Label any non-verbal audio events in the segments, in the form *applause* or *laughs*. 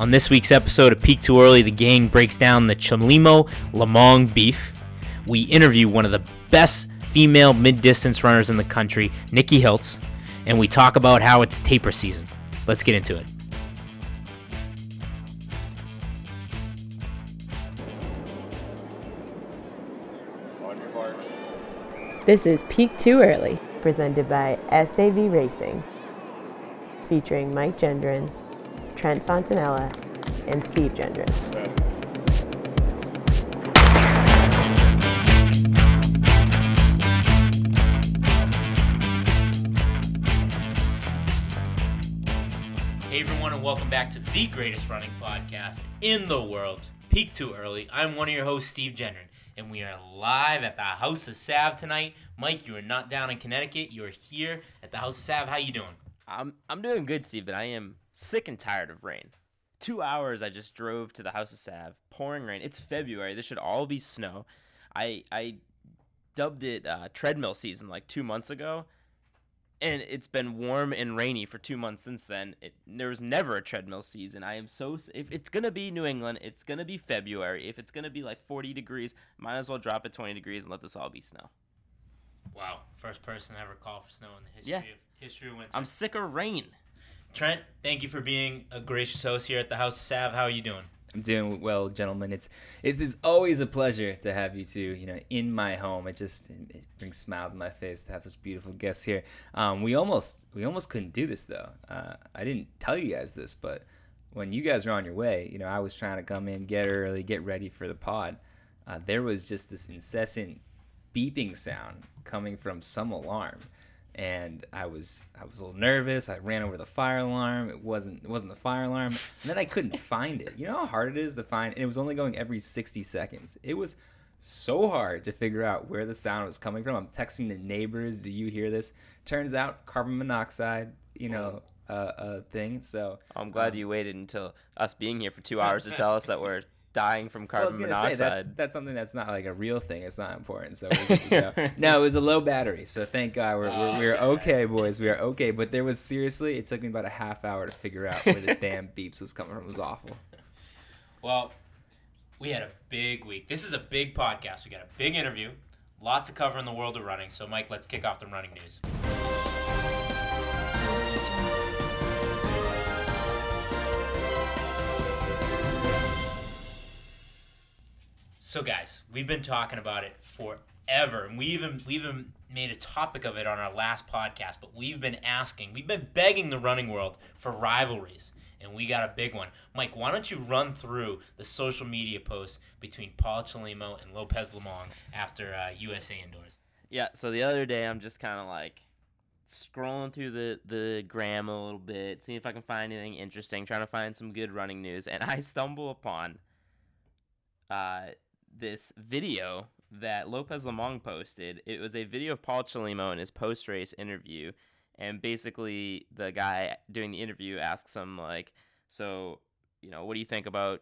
On this week's episode of Peak Too Early, the gang breaks down the Chelimo Lomong beef. We interview one of the best female mid distance runners in the country, Nikki Hiltz, and we talk about how it's taper season. Let's get into it. This is Peak Too Early, presented by SAV Racing, featuring Mike Gendron, Trent Fontanella, and Steve Gendron. Hey everyone, and welcome back to the greatest running podcast in the world, Peak Too Early. I'm one of your hosts, Steve Gendron, and we are live at the House of Sav tonight. Mike, you are not down in Connecticut. You are here at the House of Sav. How you doing? I'm I'm doing good, Steve, but I am sick and tired of rain. Two hours I just drove to the House of Sav, pouring rain. It's February. This should all be snow. I I dubbed it uh, treadmill season like two months ago, and it's been warm and rainy for two months since then. It, there was never a treadmill season. I am so if it's gonna be New England, it's gonna be February. If it's gonna be like 40 degrees, might as well drop it 20 degrees and let this all be snow. Wow, first person ever call for snow in the history Yeah. of history of winter. I'm sick of rain. Trent, thank you for being a gracious host here at the House of Sav. How are you doing? I'm doing well, gentlemen. It's it is always a pleasure to have you two, you know, in my home. It just it brings smile to my face to have such beautiful guests here. Um, we almost we almost couldn't do this though. Uh, I didn't tell you guys this, but when you guys were on your way, you know, I was trying to come in, get early, get ready for the pod. Uh, there was just this incessant beeping sound coming from some alarm and I was I was a little nervous. I ran over the fire alarm. It wasn't it wasn't the fire alarm. And then I couldn't *laughs* find it. You know how hard it is to find and it was only going every 60 seconds. It was so hard to figure out where the sound was coming from. I'm texting the neighbors, "Do you hear this?" Turns out carbon monoxide, you know, uh, uh thing. So I'm glad um, you waited until us being here for two *laughs* hours to tell us that we're dying from Well, I was carbon gonna monoxide. say that's that's something that's not like a real thing. It's not important. So *laughs* we're go. no, it was a low battery. So thank God we're we're, we're *laughs* okay, boys. We are okay. But there was seriously, it took me about a half hour to figure out where the damn *laughs* beeps was coming from. It was awful. Well, we had a big week. This is a big podcast. We got a big interview, lots to cover in the world of running. So, Mike, let's kick off the running news. So, guys, we've been talking about it forever, and we even we even made a topic of it on our last podcast. But we've been asking, we've been begging the running world for rivalries, and we got a big one. Mike, why don't you run through the social media posts between Paul Chelimo and Lopez Lomong after uh, USA indoors? Yeah, so the other day I'm just kind of like scrolling through the the gram a little bit, seeing if I can find anything interesting, trying to find some good running news, and *laughs* I stumble upon uh, this video that Lopez Lomong posted. It was a video of Paul Chelimo in his post race interview, and basically the guy doing the interview asks him like, "So, you know, what do you think about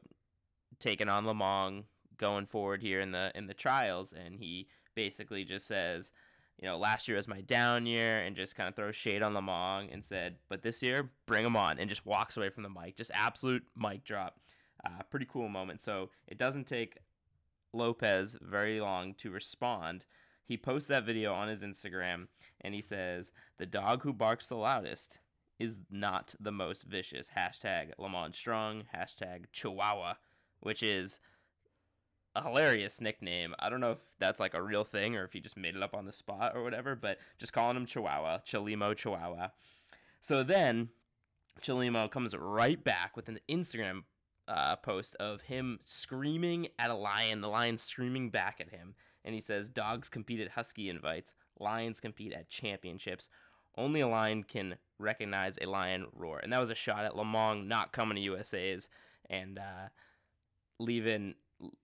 taking on Lomong going forward here in the in the trials?" And he basically just says, you know, last year was my down year, and just kind of throws shade on Lomong and said, but this year, bring him on, and just walks away from the mic. Just absolute mic drop. Uh, pretty cool moment. So it doesn't take Lopez very long to respond. He posts that video on his Instagram, and he says, the dog who barks the loudest is not the most vicious. Hashtag Lomong Strong, hashtag Chihuahua, which is a hilarious nickname. I don't know if that's like a real thing or if he just made it up on the spot or whatever, but just calling him Chihuahua, Chelimo Chihuahua. So then Chelimo comes right back with an Instagram uh, post of him screaming at a lion, the lion screaming back at him. And he says, Dogs compete at Husky invites, lions compete at championships. Only a lion can recognize a lion roar. And that was a shot at Lomong not coming to USA's and uh, leaving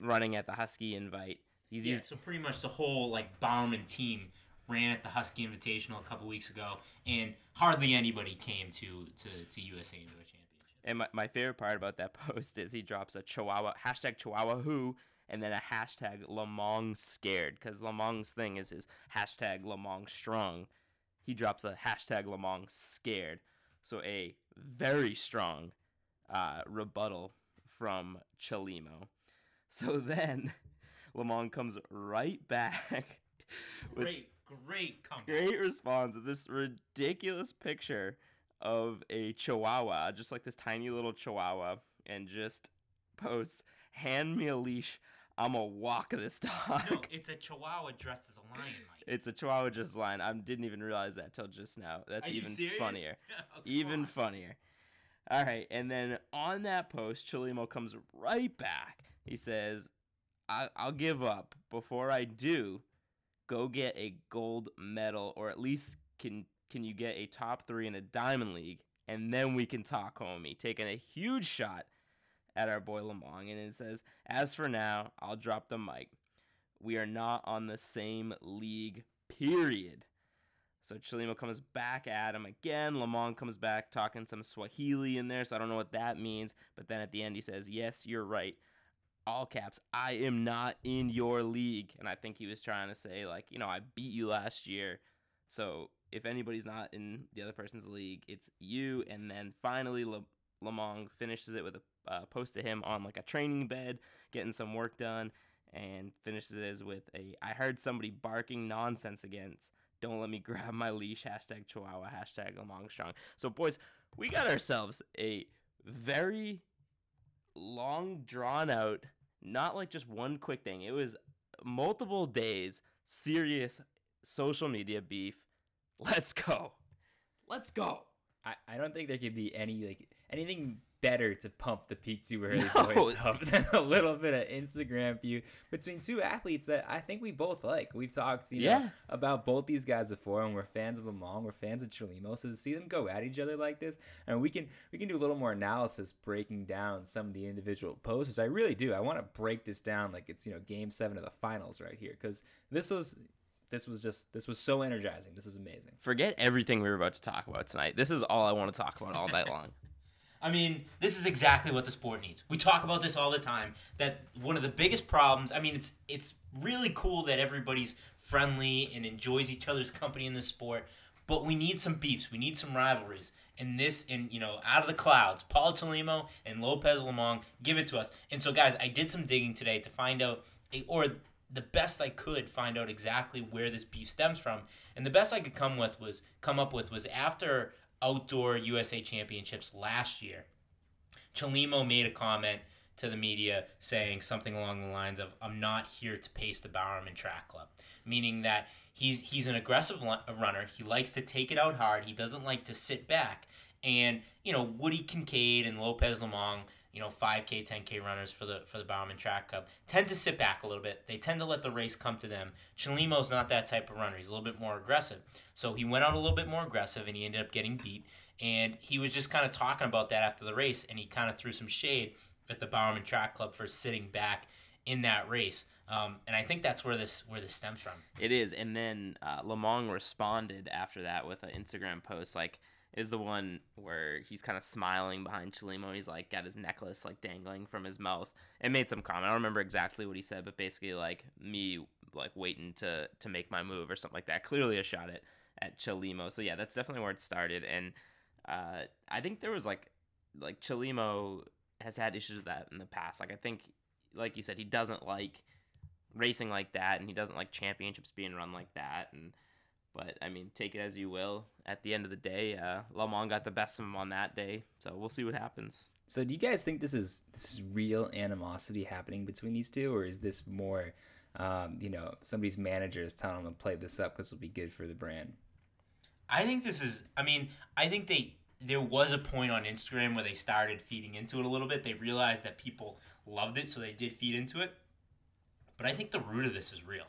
running at the Husky invite. He's Yeah, used so pretty much the whole like Bowerman team ran at the Husky Invitational a couple weeks ago, and hardly anybody came to to, to USA Indoor Championship. And my, my favorite part about that *laughs* post is he drops a Chihuahua hashtag Chihuahua who and then a hashtag Lomong scared because Lomong's thing is his hashtag Lomong strong. He drops a hashtag Lomong scared. So a very strong uh, rebuttal from Chelimo. *laughs* So then *laughs* Lomong comes right back with Great, great great response to this ridiculous picture of a chihuahua, just like this tiny little chihuahua, and just posts, "Hand me a leash. I'ma walk this *laughs* dog." No, it's a chihuahua dressed as a lion, Mike. It's a chihuahua dressed as a lion. I didn't even realize that till just now. That's Are even funnier. *laughs* Oh, even on. funnier. All right, and then on that post, Chelimo comes right back. He says, I- "I'll give up before I do. Go get a gold medal, or at least can can you get a top three in a diamond league, and then we can talk, homie." Taking a huge shot at our boy Lomong, and it says, "As for now, I'll drop the mic. We are not on the same league. Period." So Chelimo comes back at him again. Lomong comes back talking some Swahili in there, so I don't know what that means. But then at the end, he says, Yes, you're right. All caps, I am not in your league. And I think he was trying to say, like, you know, I beat you last year. So if anybody's not in the other person's league, it's you. And then finally, Le- Lomong finishes it with a uh, post to him on like a training bed, getting some work done, and finishes it with a I heard somebody barking nonsense against. Don't let me grab my leash. Hashtag Chihuahua. Hashtag Lomong Strong. So, boys, we got ourselves a very long, drawn out, not like just one quick thing. It was multiple days, serious social media beef. Let's go. Let's go. I, I don't think there could be any like anything better to pump the peak too early No. boys up *laughs* than a little bit of Instagram view between two athletes that I think we both like. We've talked, you know, Yeah. about both these guys before, and we're fans of Lomong, we're fans of Chelimo. So to see them go at each other like this, and we can we can do a little more analysis breaking down some of the individual posts, which I really do. I want to break this down like it's you know game seven of the finals right here because this was this was just this was so energizing. This was amazing. Forget everything we were about to talk about tonight. This is all I want to talk about all night long. *laughs* I mean, this is exactly what the sport needs. We talk about this all the time. That one of the biggest problems. I mean, it's it's really cool that everybody's friendly and enjoys each other's company in the sport. But we need some beefs. We need some rivalries. And this, and you know, out of the clouds, Paul Chelimo and Lopez Lomong, give it to us. And so, guys, I did some digging today to find out, eh, or the best I could find out exactly where this beef stems from. And the best I could come with was come up with was after outdoor USA Championships last year. Chelimo made a comment to the media saying something along the lines of "I'm not here to pace the Bowerman Track Club," meaning that he's he's an aggressive runner. He likes to take it out hard. He doesn't like to sit back. And you know Woody Kincaid and Lopez Lomong, you know 5K, 10K runners for the for the Bowerman Track Club tend to sit back a little bit. They tend to let the race come to them. Chelimo's not that type of runner. He's a little bit more aggressive. So he went out a little bit more aggressive, and he ended up getting beat. And he was just kind of talking about that after the race, and he kind of threw some shade at the Bowerman Track Club for sitting back in that race. Um, and I think that's where this where this stems from. It is, and then uh, Lomong responded after that with an Instagram post. Like, is the one where he's kind of smiling behind Chelimo. He's like got his necklace like dangling from his mouth, and made some comment. I don't remember exactly what he said, but basically like me like waiting to to make my move or something like that. Clearly a shot at at Chelimo. So yeah, that's definitely where it started, and uh, I think there was like like Chelimo has had issues with that in the past. Like I think, like you said, he doesn't like racing like that, and he doesn't like championships being run like that. And but I mean, take it as you will. At the end of the day, uh, Lomong got the best of him on that day, so we'll see what happens. So do you guys think this is this is real animosity happening between these two, or is this more, um, you know, somebody's manager is telling them to play this up because it'll be good for the brand? I think this is. I mean, I think they there was a point on Instagram where they started feeding into it a little bit. They realized that people loved it, so they did feed into it. But I think the root of this is real.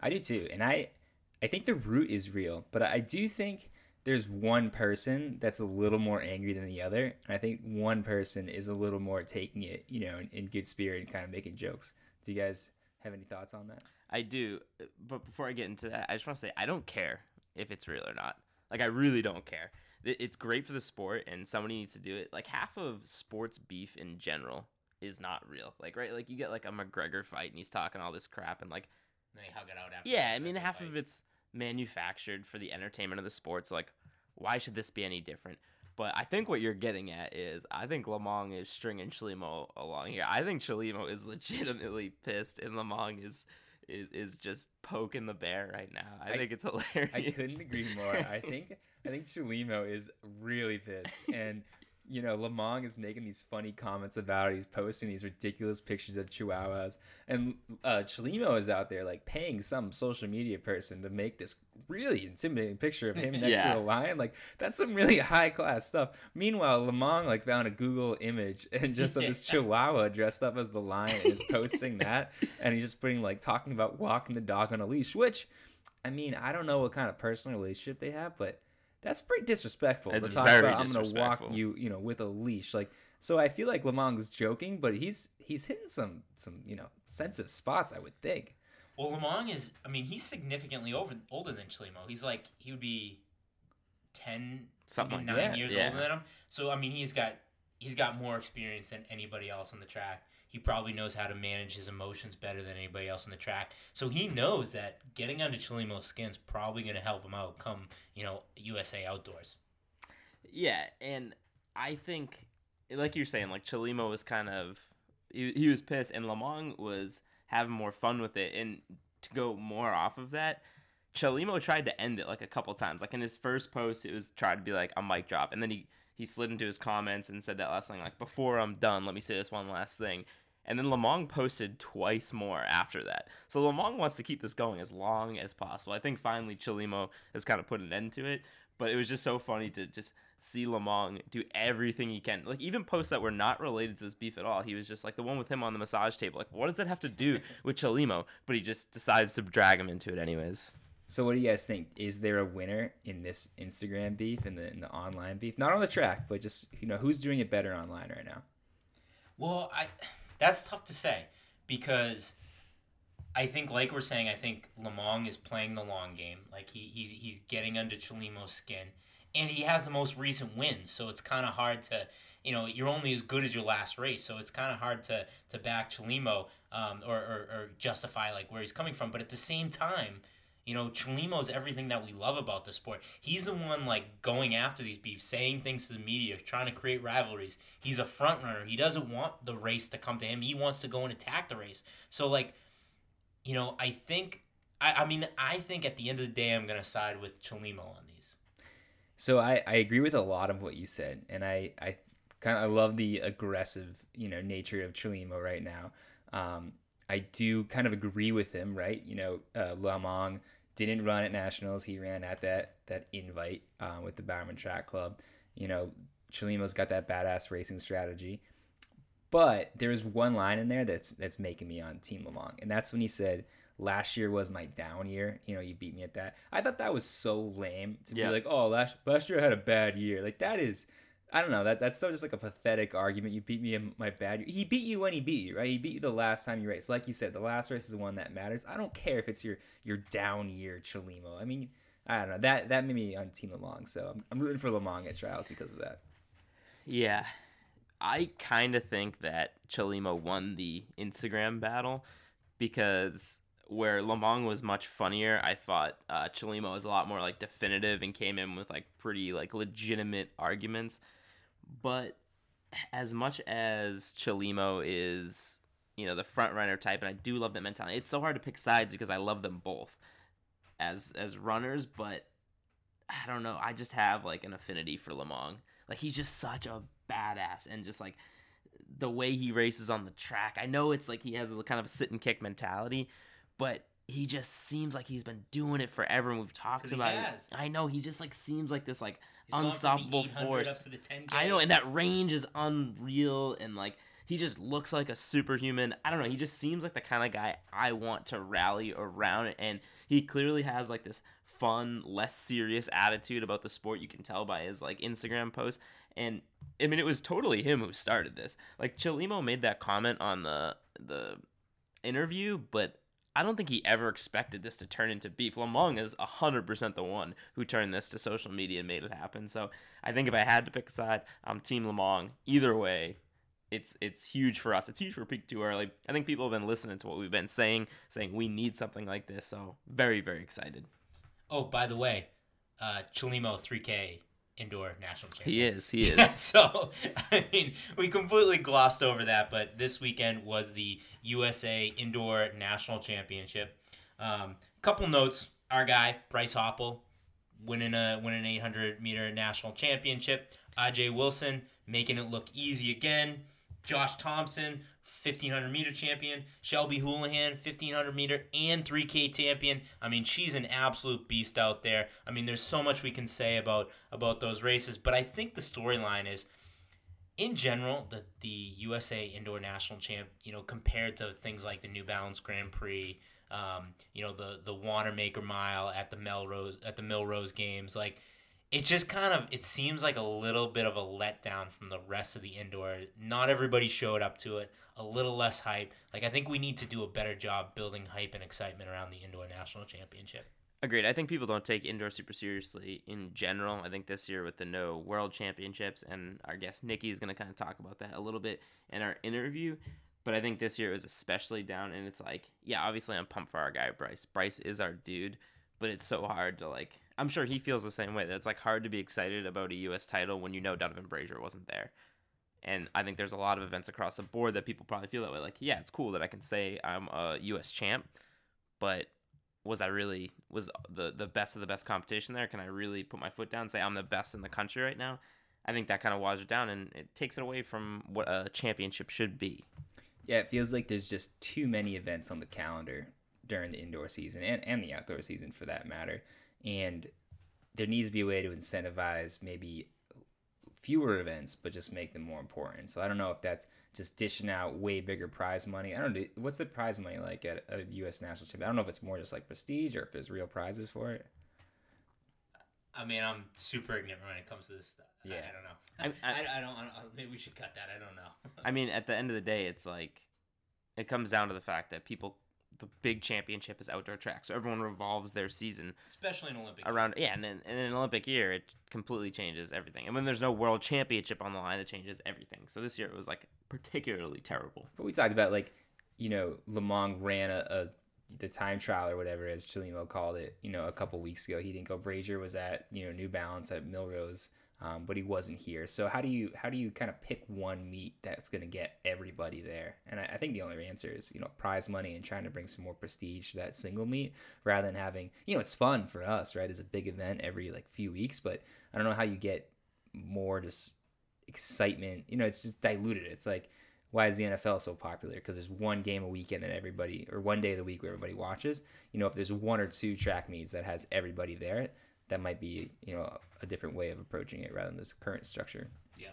I do too, and I I think the root is real, but I do think there's one person that's a little more angry than the other, and I think one person is a little more taking it, you know, in, in good spirit and kind of making jokes. Do you guys have any thoughts on that? I do, but before I get into that, I just want to say I don't care if it's real or not. Like I really don't care. It's great for the sport, and somebody needs to do it. Like half of sports beef in general is not real. Like right, like you get like a McGregor fight, and he's talking all this crap, and like And they hug it out after. yeah, I mean half fight. of it's manufactured for the entertainment of the sports. Like why should this be any different? But I think what you're getting at is I think Lomong is stringing Chelimo along here. I think Chelimo is legitimately pissed, and Lomong is is, is just poking the bear right now. I, I- think it's hilarious. I couldn't agree more. I think I think *laughs* Chelimo is really pissed, and you know Lomong is making these funny comments about it. He's posting these ridiculous pictures of chihuahuas, and uh, Chelimo is out there like paying some social media person to make this really intimidating picture of him *laughs* next Yeah. to a lion. Like that's some really *laughs* high class stuff. Meanwhile, Lomong like found a Google image *laughs* and just of this chihuahua dressed up as the lion and is posting that, and he's just putting like talking about walking the dog on a leash, which. I mean, I don't know what kind of personal relationship they have, but that's pretty disrespectful It's to talk very about. I'm gonna walk you, you know, with a leash. Like, so I feel like Lomong's joking, but he's he's hitting some some you know sensitive spots. I would think. Well, Lomong is. I mean, he's significantly over older than Chelimo. He's like he would be ten, Something like nine that. years Yeah. older than him. So I mean, he's got he's got more experience than anybody else on the track. He probably knows how to manage his emotions better than anybody else on the track. So he knows that getting Chelimo's skin is probably going to help him out come you know USA Outdoors. Yeah, and I think, like you're saying, like Chelimo was kind of he, he was pissed, and Lomong was having more fun with it. And to go more off of that, Chelimo tried to end it like a couple times. Like in his first post, it was tried to be like a mic drop, and then he he slid into his comments and said that last thing like before I'm done, let me say this one last thing. And then Lomong posted twice more after that. So Lomong wants to keep this going as long as possible. I think finally Chelimo has kind of put an end to it. But it was just so funny to just see Lomong do everything he can. Like even posts that were not related to this beef at all. He was just like the one with him on the massage table. Like, what does that have to do *laughs* with Chelimo? But he just decides to drag him into it anyways. So what do you guys think? Is there a winner in this Instagram beef and the in the online beef? Not on the track, but just you know who's doing it better online right now? Well, I that's tough to say because I think, like we're saying, I think Lomong is playing the long game. Like he, he's he's getting under Chelimo's skin, and he has the most recent wins. So it's kind of hard to, you know, you're only as good as your last race. So it's kind of hard to to back Chelimo um, or, or or justify like where he's coming from. But at the same time. You know, Chelimo's everything that we love about the sport. He's the one like going after these beefs, saying things to the media, trying to create rivalries. He's a front runner. He doesn't want the race to come to him. He wants to go and attack the race. So like, you know, I think I, I mean I think at the end of the day I'm gonna side with Chelimo on these. So I, I agree with a lot of what you said, and I I kind of I love the aggressive you know nature of Chelimo right now. Um, I do kind of agree with him, right? You know, uh, Lomong didn't run at nationals; he ran at that that invite uh, with the Bowerman Track Club. You know, Chelimo's got that badass racing strategy, but there's one line in there that's that's making me on Team Lomong, and that's when he said. Last year was my down year. You know, you beat me at that. I thought that was so lame to Yeah. be like, oh, last last year I had a bad year. Like that is, I don't know. That that's so just like a pathetic argument. You beat me in my bad. He beat you when he beat you, right? He beat you the last time you raced. Like you said, the last race is the one that matters. I don't care if it's your your down year, Chelimo. I mean, I don't know. That that made me on Team Lomong, so I'm, I'm rooting for Lomong at trials because of that. Yeah. I kind of think that Chelimo won the Instagram battle because where Lomong was much funnier, I thought uh, Chelimo was a lot more like definitive and came in with like pretty like legitimate arguments. But as much as Chelimo is, you know, the front runner type, and I do love that mentality, it's so hard to pick sides because I love them both as as runners, but I don't know. I just have like an affinity for Lomong. Like he's just such a badass and just like the way he races on the track. I know it's like he has a kind of a sit and kick mentality, but he just seems like he's been doing it forever and we've talked about it. I know he just like seems like this like He's gone from the unstoppable force. up to the 10K. I know, and that range is unreal, and like he just looks like a superhuman. I don't know. He just seems like the kind of guy I want to rally around, and he clearly has like this fun, less serious attitude about the sport. You can tell by his like Instagram posts, and I mean, it was totally him who started this. Like Chelimo made that comment on the the interview, but I don't think he ever expected this to turn into beef. Lomong is 100% the one who turned this to social media and made it happen. So I think if I had to pick a side, I'm Team Lomong. Either way, it's it's huge for us. It's huge for Peak Too Early. I think people have been listening to what we've been saying, saying we need something like this. So very, very excited. Oh, by the way, uh, Chelimo 3K indoor national champion. He is. He *laughs* is. so, I mean, we completely glossed over that, but this weekend was the USA Indoor National Championship. Um, couple notes: our guy Bryce Hoppel winning a winning an 800 meter national championship. Aj Wilson making it look easy again. Josh Thompson. 1500 meter champion, Shelby Houlihan, 1500 meter and 3K champion. I mean, she's an absolute beast out there. I mean, there's so much we can say about about those races, but I think the storyline is in general, the the USA Indoor National Champ, you know, compared to things like the New Balance Grand Prix, um, you know, the the Wanamaker Mile at the Melrose at the Millrose Games, like it just kind of it seems like a little bit of a letdown from the rest of the indoor. Not everybody showed up to it. A little less hype. Like I think we need to do a better job building hype and excitement around the indoor national championship. Agreed. I think people don't take indoor super seriously in general. I think this year with the no world championships, and our guest Nikki is going to kind of talk about that a little bit in our interview. But I think this year it was especially down, and it's like, yeah, obviously I'm pumped for our guy Bryce. Bryce is our dude, but it's so hard to like. I'm sure he feels the same way. That it's like hard to be excited about a U.S. title when you know Donavan Brazier wasn't there. And I think there's a lot of events across the board that people probably feel that way. Like, yeah, it's cool that I can say I'm a U.S. champ, but was I really was the the best of the best competition there? Can I really put my foot down and say I'm the best in the country right now? I think that kind of waters it down and it takes it away from what a championship should be. Yeah, it feels like there's just too many events on the calendar during the indoor season and, and the outdoor season for that matter. And there needs to be a way to incentivize maybe fewer events, but just make them more important. So I don't know if that's just dishing out way bigger prize money. I don't know. What's the prize money like at a U.S. national championship? I don't know if it's more just like prestige or if there's real prizes for it. I mean, I'm super ignorant when it comes to this stuff. I- Yeah. I, don't know. I- I, I- I, don't, I don't. Maybe we should cut that. I don't know. I mean, at the end of the day, it's like it comes down to the fact that people the big championship is outdoor track, so everyone revolves their season especially in Olympic. around yeah, and in, in an Olympic year, it completely changes everything. And when there's no world championship on the line, it changes everything. So this year it was like particularly terrible. But we talked about like, you know, Lomong ran a, a the time trial or whatever as Chelimo called it, you know, a couple weeks ago. He didn't go. Brazier was at you know New Balance at Millrose, um, but he wasn't here. So how do you how do you kind of pick one meet that's going to get everybody there? And I, I think the only answer is you know prize money and trying to bring some more prestige to that single meet rather than having you know it's fun for us right? It's a big event every like few weeks, but I don't know how you get more just excitement. You know, it's just diluted. It's like why is the NFL so popular? Because there's one game a weekend that everybody, or one day of the week where everybody watches. You know, if there's one or two track meets that has everybody there, that might be you know a different way of approaching it rather than this current structure. Yeah.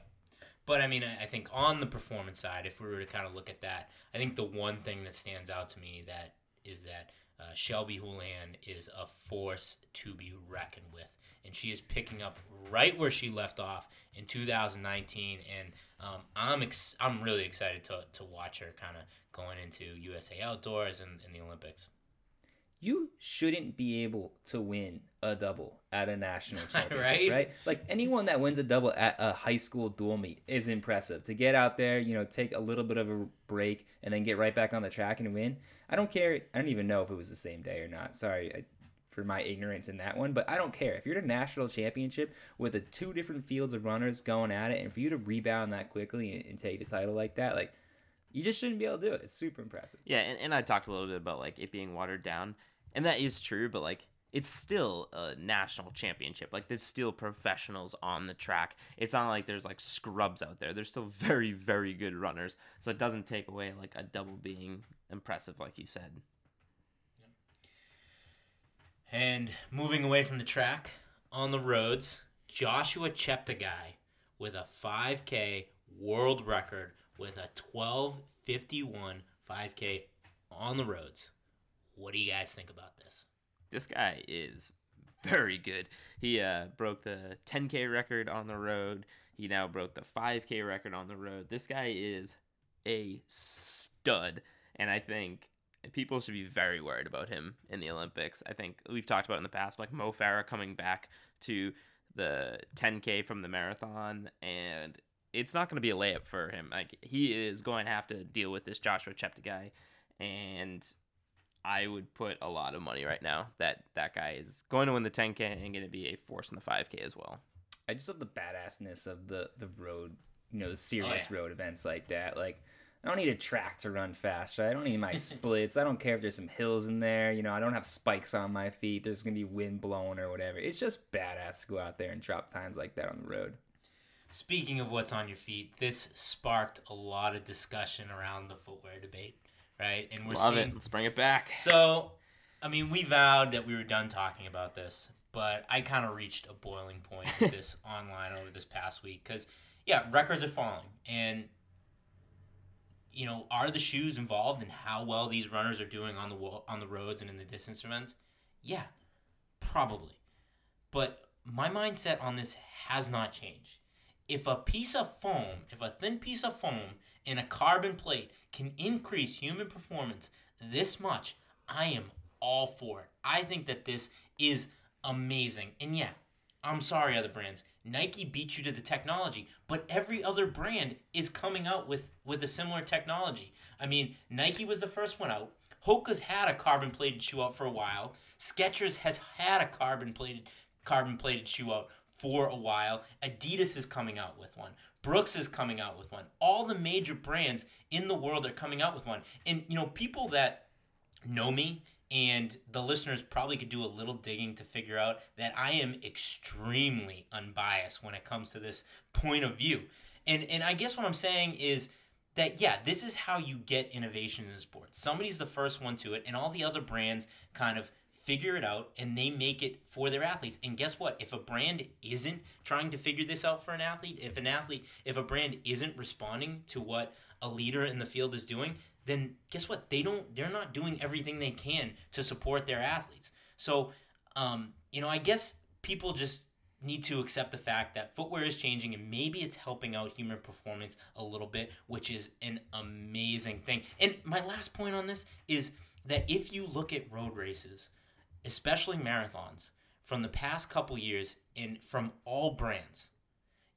But I mean, I think on the performance side, if we were to kind of look at that, I think the one thing that stands out to me that is that uh, Shelby Houlihan is a force to be reckoned with, and she is picking up right where she left off in 2019, and um, I'm ex- I'm really excited to to watch her kind of going into USA Outdoors and, and the Olympics. You shouldn't be able to win a double at a national *laughs* championship, Right? right? Like anyone that wins a double at a high school dual meet is impressive. To get out there, you know, take a little bit of a break and then get right back on the track and win. I don't care. I don't even know if it was the same day or not. Sorry I, for my ignorance in that one, but I don't care. If you're at a national championship with the two different fields of runners going at it, and for you to rebound that quickly and, and take the title like that, like you just shouldn't be able to do it. It's super impressive. Yeah, and, and I talked a little bit about like it being watered down, and that is true, but like it's still a national championship. Like there's still professionals on the track. It's not like there's like scrubs out there. There's still *laughs* very, very good runners. So it doesn't take away like a double being impressive, like you said. And moving away from the track, on the roads, Joshua Cheptegei with a 5K world record with a 1251 5K on the roads. What do you guys think about this? This guy is very good. He uh, broke the 10K record on the road. He now broke the 5K record on the road. This guy is a stud. And I think people should be very worried about him in the Olympics. I think we've talked about in the past, like Mo Farah coming back to the 10K from the marathon. And it's not going to be a layup for him. Like he is going to have to deal with this Joshua Cheptegei. And I would put a lot of money right now that that guy is going to win the 10K and going to be a force in the 5K as well. I just love the badassness of the the road, you know, the oh, serious yeah. road events like that. Like I don't need a track to run fast. Right? I don't need my *laughs* splits. I don't care if there's some hills in there. You know, I don't have spikes on my feet. There's gonna be wind blowing or whatever. It's just badass to go out there and drop times like that on the road. Speaking of what's on your feet, this sparked a lot of discussion around the footwear debate, right? And we're Love seeing it. Let's bring it back. So, I mean, we vowed that we were done talking about this, but I kind of reached a boiling point with *laughs* this online over this past week because, yeah, records are falling, and you know, are the shoes involved in how well these runners are doing on the wa- on the roads and in the distance events? Yeah, probably, but my mindset on this has not changed. If a piece of foam, if a thin piece of foam in a carbon plate can increase human performance this much, I am all for it. I think that this is amazing. And yeah, I'm sorry, other brands. Nike beat you to the technology, but every other brand is coming out with, with a similar technology. I mean, Nike was the first one out. Hoka's had a carbon plated shoe out for a while. Skechers has had a carbon plated carbon plated shoe out for a while. Adidas is coming out with one. Brooks is coming out with one. All the major brands in the world are coming out with one. And you know, people that know me and the listeners probably could do a little digging to figure out that I am extremely unbiased when it comes to this point of view. And and I guess what I'm saying is that yeah, this is how you get innovation in sports. Somebody's the first one to it and all the other brands kind of figure it out and they make it for their athletes. And guess what? If a brand isn't trying to figure this out for an athlete, if an athlete, if a brand isn't responding to what a leader in the field is doing, then guess what? They don't. They're not doing everything they can to support their athletes. So, um, you know, I guess people just need to accept the fact that footwear is changing and maybe it's helping out human performance a little bit, which is an amazing thing. And my last point on this is that if you look at road races, especially marathons, from the past couple years and from all brands,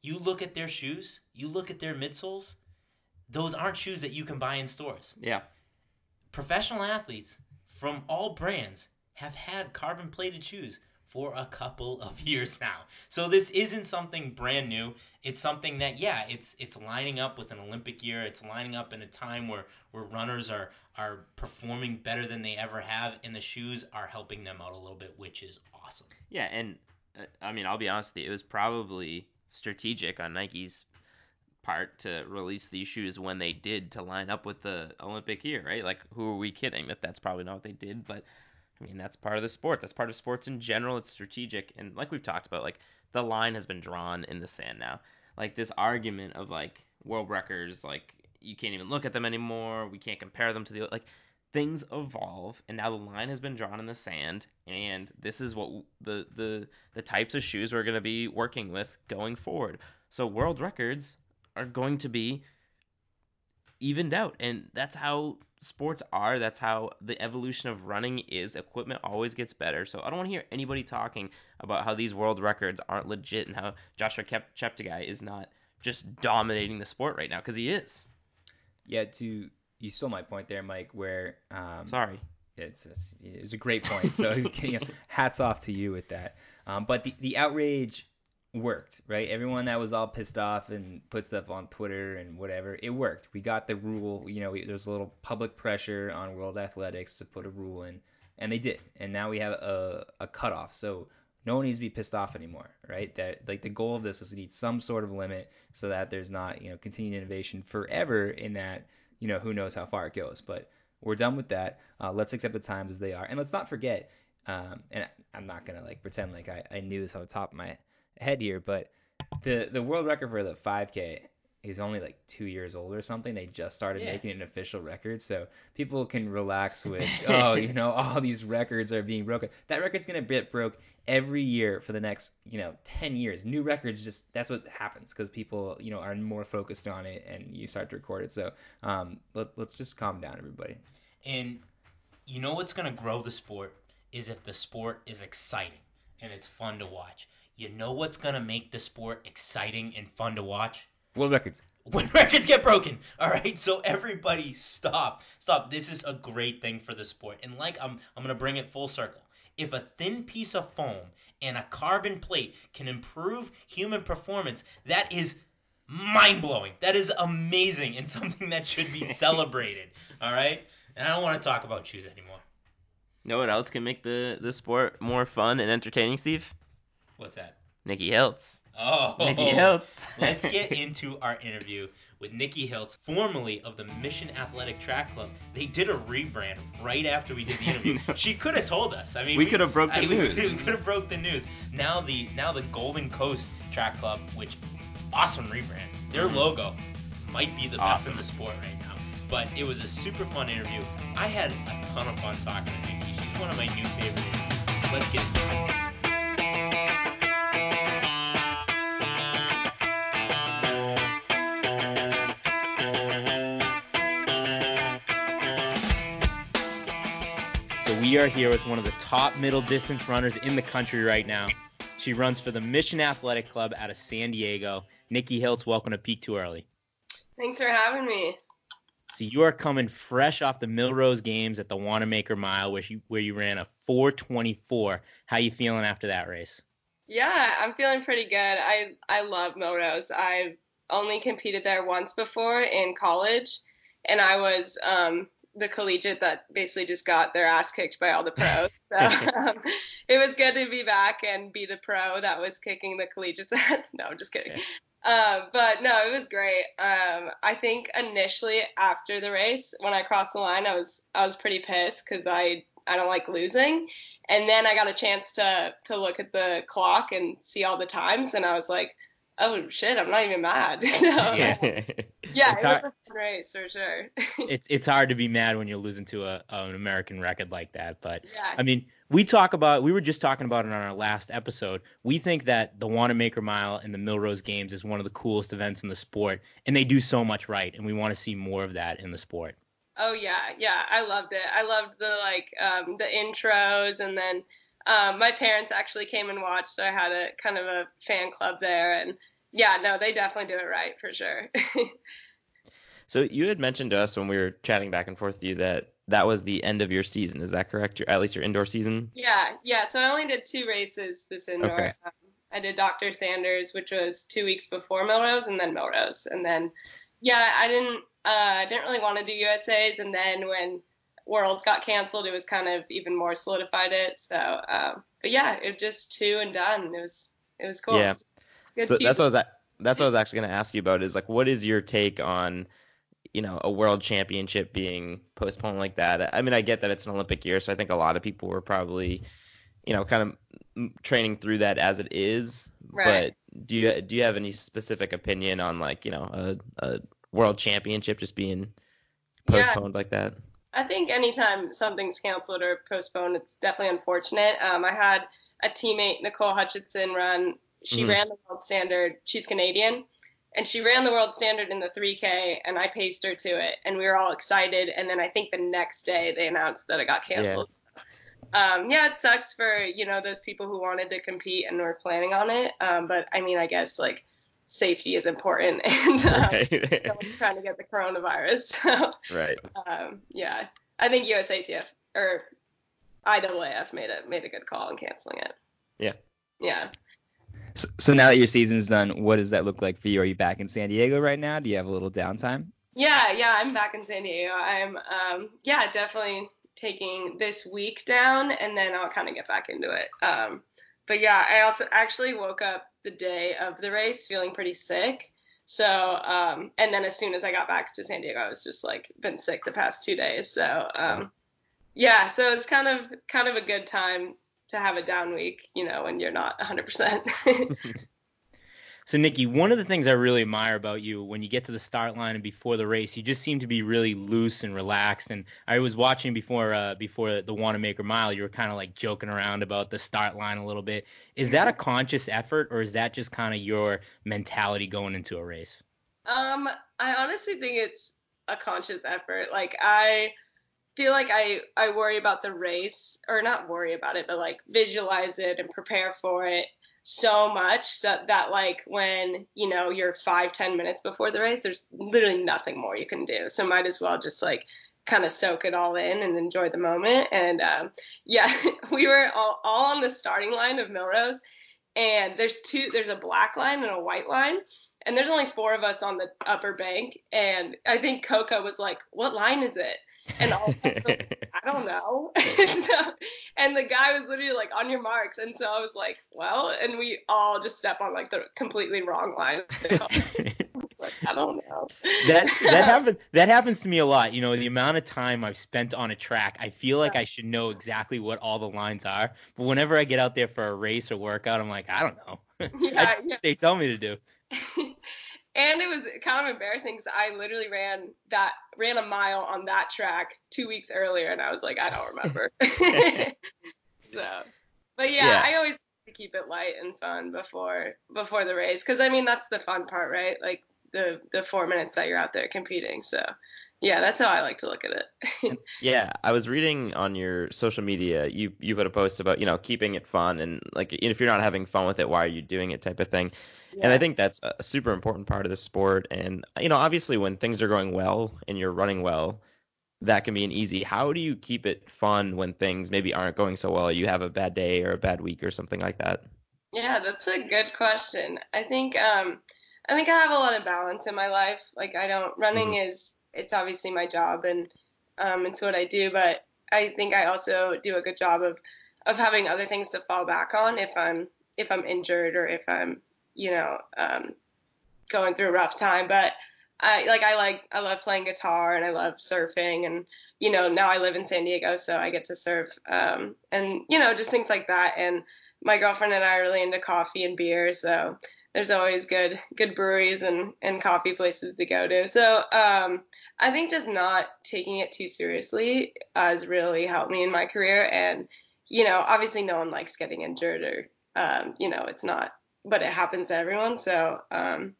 you look at their shoes, you look at their midsoles, those aren't shoes that you can buy in stores. Yeah. Professional athletes from all brands have had carbon plated shoes for a couple of *laughs* years now. So this isn't something brand new. It's something that yeah, it's it's lining up with an Olympic year. It's lining up in a time where where runners are are performing better than they ever have and the shoes are helping them out a little bit, which is awesome. Yeah, and uh, I mean, I'll be honest with you, it was probably strategic on Nike's part to release these shoes when they did to line up with the Olympic year, right? Like, who are we kidding that that's probably not what they did? But I mean, that's part of the sport. That's part of sports in general. It's strategic, and like we've talked about, like the line has been drawn in the sand now. Like this argument of like world records, like you can't even look at them anymore. We can't compare them to the like things evolve and now the line has been drawn in the sand and this is what the the the types of shoes we're going to be working with going forward so world records are going to be evened out and that's how sports are that's how the evolution of running is equipment always gets better so i don't want to hear anybody talking about how these world records aren't legit and how joshua Kep- cheptegei is not just dominating the sport right now because he is Yeah, to you stole my point there, Mike. Where um, sorry it's, it's it's a great point. So *laughs* you know, hats off to you with that. Um, but the the outrage worked, right? Everyone that was all pissed off and put stuff on Twitter and whatever, it worked. We got the rule. You know, there's a little public pressure on World Athletics to put a rule in, and they did. And now we have a a cutoff. So no one needs to be pissed off anymore, right? That like the goal of this was we need some sort of limit so that there's not you know continued innovation forever. In that you know who knows how far it goes, but we're done with that. Uh, let's accept the times as they are, and let's not forget. Um, and I'm not gonna like pretend like I, I knew this off the top of my head here, but the the world record for the 5K is only like two years old or something. They just started Yeah. making an official record, so people can relax *laughs* with oh, you know, all these records are being broken. That record's gonna get broke every year for the next you know 10 years. New records just that's what happens because people you know are more focused on it and you start to record it. So um, let, let's just calm down, everybody. And you know what's going to grow the sport is if the sport is exciting and it's fun to watch. You know what's to make the sport exciting and fun to watch? World records. *laughs* When records get broken. All right? So everybody stop. Stop. This is a great thing for the sport. And like I'm I'm going to bring it full circle. if a thin piece of foam and a carbon plate can improve human performance, that is mind blowing. That is amazing and *laughs* something that should be celebrated. *laughs* All right? And I don't want to talk about shoes anymore. Know what else can make the, the sport more fun and entertaining, Steve? What's that? Nikki Hiltz. Oh, Nikki Hiltz. *laughs* Let's get *laughs* into our interview with Nikki Hiltz, formerly of the Mission Athletic Track Club. They did a rebrand right after we did the *laughs* interview. No. She could have told us. I mean, We could have broke the I- news. We could have broke the news. Now the now the Golden Coast Track Club, which awesome rebrand. Their Mhm. logo might be the best in the sport right now. But it was a super fun interview. I had a ton of fun talking to Nikki. She's one of my new favorite interviews. Let's get into it. We are here with one of the top middle distance runners in the country right now. She runs for the Mission Athletic Club out of San Diego. Nikki Hiltz, welcome to Peak Too Early. Thanks for having me. So you are coming fresh off the Millrose Games at the Wanamaker Mile, where you where you ran a 4:24. How are you feeling after that race? Yeah, I'm feeling pretty good. I I love Millrose. I've only competed there once before in college, and I was um, the collegiate that basically just got their ass kicked by all the pros. *laughs* So um, it was good to be back and be the pro that was kicking the collegiates. *laughs* ass. no, I'm just kidding. Um, but no, it was great. Um, I think initially after the race, when I crossed the line, I was I was pretty pissed because I I don't like losing. And then I got a chance to to look at the clock and see all the times, and I was like, oh shit, I'm not even mad. *laughs* so, yeah, yeah It's it hard- was a fun race for sure. *laughs* It's it's hard to be mad when you're losing to a an American record like that, but yeah, I mean, we talk about we were just talking about it on our last episode. We think that the Wanamaker Mile and the Millrose Games is one of the coolest events in the sport, and they do so much right, and we want to see more of that in the sport. Oh yeah, yeah, I loved it. I loved the like um, the intros, and then um, my parents actually came and watched, so I had a kind of a fan club there, and yeah, no, they definitely do it right for sure. *laughs* So you had mentioned to us when we were chatting back and forth with you that that was the end of your season. Is that correct? Your, at least your indoor season? yeah, yeah. So I only did two races this indoor. Okay. Um, I did Dr. Sanders, which was two weeks before Millrose, and then Millrose, and then yeah, I didn't uh, I didn't really want to do USA's, and then when Worlds got canceled, it was kind of even more solidified it. So, um, but yeah, it was just two and done. It was it was cool. Yeah. It was a Good so that's what I was that's what I was actually going to ask you about. Is like, what is your take on, you know, a world championship being postponed like that? I mean, I get that it's an Olympic year, so I think a lot of people were probably, you know, kind of training through that as it is. Right. But do you do you have any specific opinion on like, you know, a, a world championship just being Yeah. postponed like that? I think anytime something's canceled or postponed, it's definitely unfortunate. Um, I had a teammate, Nicole Hutchinson, run. She Mhm. ran the world standard. She's Canadian, and she ran the world standard in the 3K, and I paced her to it, and we were all excited. And then I think the next day they announced that it got canceled. Yeah. Um, yeah, it sucks for you know those people who wanted to compete and were planning on it. Um, but I mean, I guess like safety is important, *laughs* and um, Right. *laughs* no one's trying to get the coronavirus. *laughs* So right. um, yeah, I think USATF or IAAF made a made a good call in canceling it. Yeah. Yeah. So, so now that your season's done, what does that look like for you? Are you back in San Diego right now? Do you have a little downtime? Yeah, yeah, I'm back in San Diego. I'm um yeah, definitely taking this week down and then I'll kind of get back into it. Um but yeah, I also actually woke up the day of the race feeling pretty sick. So, um and then as soon as I got back to San Diego, I was just like been sick the past 2 days. So, um yeah, so it's kind of kind of a good time to have a down week, you know, when you're not 100%. *laughs* So Nikki, one of the things I really admire about you when you get to the start line and before the race, you just seem to be really loose and relaxed. And I was watching before uh, before the Wanamaker Mile, you were kind of like joking around about the start line a little bit. Is that a conscious effort, or is that just kind of your mentality going into a race? Um, I honestly think it's a conscious effort. Like I feel like I I worry about the race or not worry about it, but like visualize it and prepare for it so much so that like when you know you're five ten minutes before the race there's literally nothing more you can do. So might as well just like kind of soak it all in and enjoy the moment. And um, *laughs* yeah we were all, all on the starting line of Millrose and there's two there's a black line and a white line and there's only four of us on the upper bank. And i think coco was like what line is it and all of us were like, *laughs* i don't know. *laughs* And, so, and the guy was literally like on your marks. And so i was like well and we all just step on like the completely wrong line. *laughs* Like, i don't know. That that happens that happens to me a lot. You know the amount of time i've spent on a track i feel like i should know exactly what all the lines are. But whenever i get out there for a race or workout i'm like i don't know. Yeah, That's yeah. they tell me to do and it was kind of embarrassing because I literally ran that ran a mile on that track two weeks earlier, and I was like, I don't remember. *laughs* *laughs* so, but yeah, Yeah. I always to keep it light and fun before before the race because I mean that's the fun part, right? Like the the four minutes that you're out there competing. So, yeah, that's how I like to look at it. Yeah, I was reading on your social media. You you put a post about you know keeping it fun and like if you're not having fun with it, why are you doing it type of thing. And I think that's a super important part of the sport. And you know, obviously, when things are going well and you're running well, that can be an easy. How do you keep it fun when things maybe aren't going so well? You have a bad day or a bad week or something like that. Yeah, that's a good question. I think um I think I have a lot of balance in my life. Like I don't running is it's obviously my job and um it's what I do, but I think I also do a good job of of having other things to fall back on if I'm if I'm injured or if I'm, you know, um going through a rough time. But I like I like I love playing guitar and I love surfing and you know now I live in San Diego so I get to surf um and you know just things like that and my girlfriend and I are really into coffee and beer, so there's always good good breweries and, and coffee places to go to. So um, I think just not taking it too seriously has really helped me in my career. And you know, obviously no one likes getting injured or um, you know, it's not, but it happens to everyone. So um,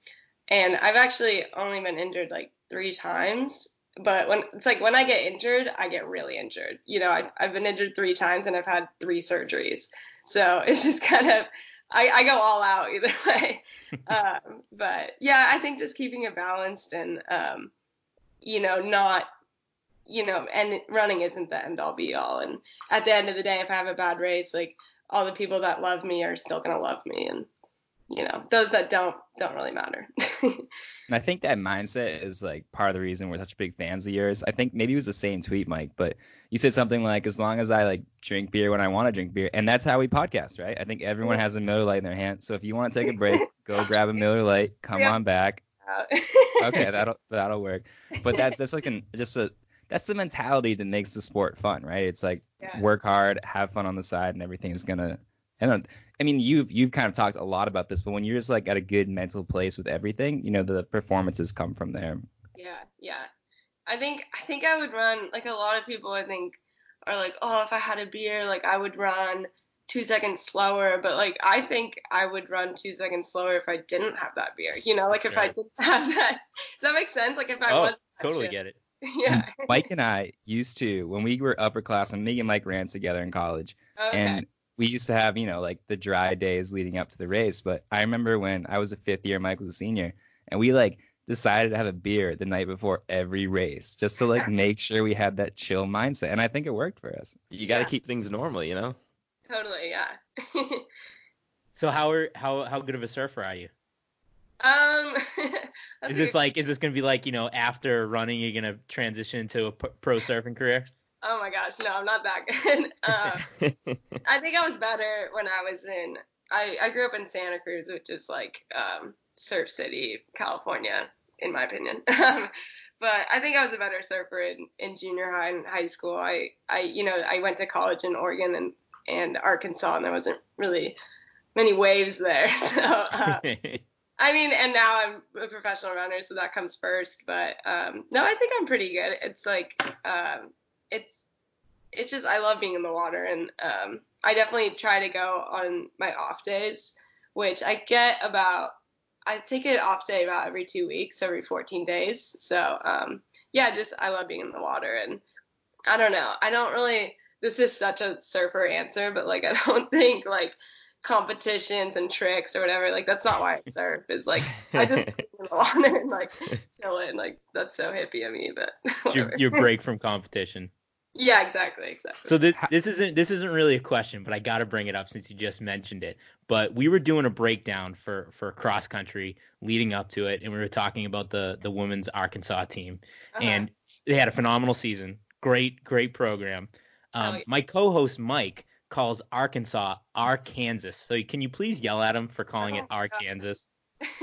and I've actually only been injured like three times. But when it's like when I get injured, I get really injured. You know, I've, I've been injured three times and I've had three surgeries. So *laughs* it's just kind of, I, I go all out *laughs* either way. *laughs* um, but yeah, I think just keeping it balanced and, um, you know, not, you know, and running isn't the end all be all. And at the end of the day, if I have a bad race, like all the people that love me are still going to love me. And, you know, those that don't, don't really matter. *laughs* And I think that mindset is like part of the reason we're such big fans of yours. I think maybe it was the same tweet, Mike, but you said something like, as long as I like drink beer when I want to drink beer. And that's how we podcast, right? I think everyone has a Miller Lite in their hand. So if you want to take a break, *laughs* go grab a Miller Lite, come Yeah. on back. *laughs* Okay, that'll that'll work. But that's just like an just a that's the mentality that makes the sport fun, right? It's like Yeah. work hard, have fun on the side, and everything's gonna. I don't. I mean, you've you've kind of talked a lot about this, but when you're just like at a good mental place with everything, you know, the performances come from there. Yeah, yeah. I think I think I would run like a lot of people I think are like, "Oh, if I had a beer, like I would run 2 seconds slower." But like I think I would run 2 seconds slower if I didn't have that beer. You know, like if I didn't *laughs* have that. Does that make sense? Like if I oh, was totally get it. *laughs* Yeah. Mike and I used to when we were upperclassmen. Me and Mike ran together in college, oh, Okay. and we used to have you know like the dry days leading up to the race. But I remember when I was a fifth year, Mike was a senior, and we like decided to have a beer the night before every race just to like *laughs* make sure we had that chill mindset. And I think it worked for us. You got to Yeah. keep things normal, you know. totally, yeah. *laughs* So how are how how good of a surfer are you? um *laughs* Is this like is this gonna be like you know after running you're gonna transition to a pro surfing career? Oh my gosh, no, I'm not that good. *laughs* um *laughs* I think I was better when I was in. I, I grew up in Santa Cruz, which is like um, Surf City, California, in my opinion. *laughs* Um, but I think I was a better surfer in, in junior high and high school. I, I you know I went to college in Oregon and, and Arkansas, and there wasn't really many waves there. So uh, I mean, and now I'm a professional runner, so that comes first. But um, no, I think I'm pretty good. It's like um, it's it's just I love being in the water, and um, I definitely try to go on my off days, which I get about. I take an off day about every two weeks, every 14 days. So um, yeah, just I love being in the water, and I don't know. I don't really. This is such a surfer answer, but like *laughs* I don't think like competitions and tricks or whatever. Like that's not why I surf. Is like I just *laughs* *laughs* in the water and like chilling. Like that's so hippie of me, but your your break from competition. Yeah, exactly, exactly. So this this isn't this isn't really a question, but I got to bring it up since you just mentioned it. But we were doing a breakdown for for cross country leading up to it, and we were talking about the the women's Arkansas team, Uh-huh. and they had a phenomenal season. Great great program. Um, Oh, yeah. My co-host Mike calls Arkansas Arkansas. So can you please yell at him for calling it Oh, God. Arkansas? *laughs*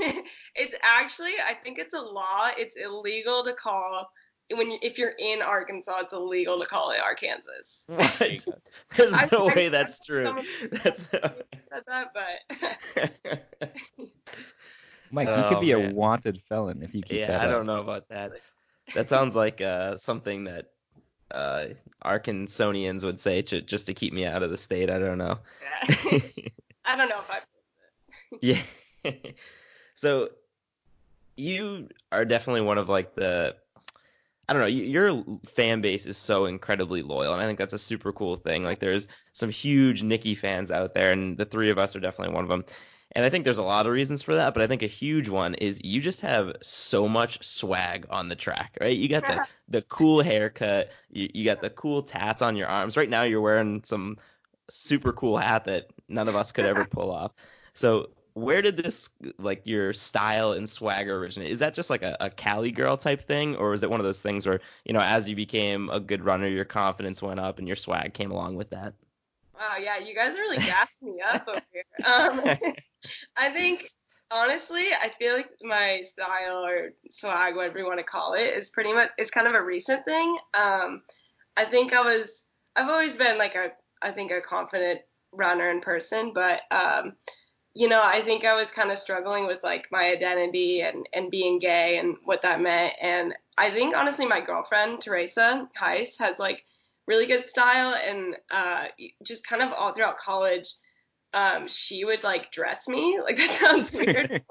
it's actually I think it's a law. It's illegal to call when you, if you're in Arkansas, it's illegal to call it Arkansas. *laughs* What? There you go. There's I- no I- way that's true. That's said *laughs* that, but *laughs* Mike, you Oh, could be a wanted felon if you keep yeah. that I up. don't know about that. That sounds like uh, something that uh, Arkansonians would say to, just to keep me out of the state. I don't know. yeah. I don't know if I. Yeah. so you are definitely one of like the I don't know, your fan base is so incredibly loyal and I think that's a super cool thing. Like there's some huge Nikki fans out there and the three of us are definitely one of them. And I think there's a lot of reasons for that, but I think a huge one is you just have so much swag on the track, right? You got the *laughs* the cool haircut, you, you got the cool tats on your arms. Right now you're wearing some super cool hat that none of us could ever pull off. So where did this like your style and swagger originate? Is that just like a, a Cali girl type thing, or is it one of those things where you know as you became a good runner, your confidence went up and your swag came along with that? Wow, yeah, you guys really gassing me up over here. Um, *laughs* I think honestly, I feel like my style or swag, whatever you want to call it, is pretty much it's kind of a recent thing. Um, I think I was I've always been like a I think a confident runner in person, but um, you know, I think I was kind of struggling with like my identity and and being gay and what that meant. And I think honestly, my girlfriend Teresa Haiss has like really good style. And uh, just kind of all throughout college um, she would like dress me. *laughs* Like that sounds *laughs* weird.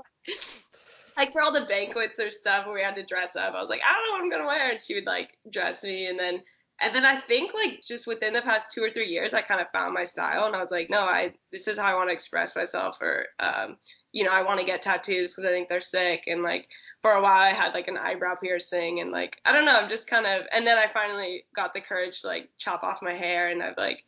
Like for all the banquets or stuff where we had to dress up i was like i don't know what i'm gonna wear. And she would like dress me. And then and then i think like just within the past two or three years i kind of found my style and i was like no i this is how i want to express myself or um, you know i want to get tattoos because i think they're sick and like for a while I had like an eyebrow piercing and like I don't know, I'm just kind of and then I finally got the courage to like chop off my hair and I've like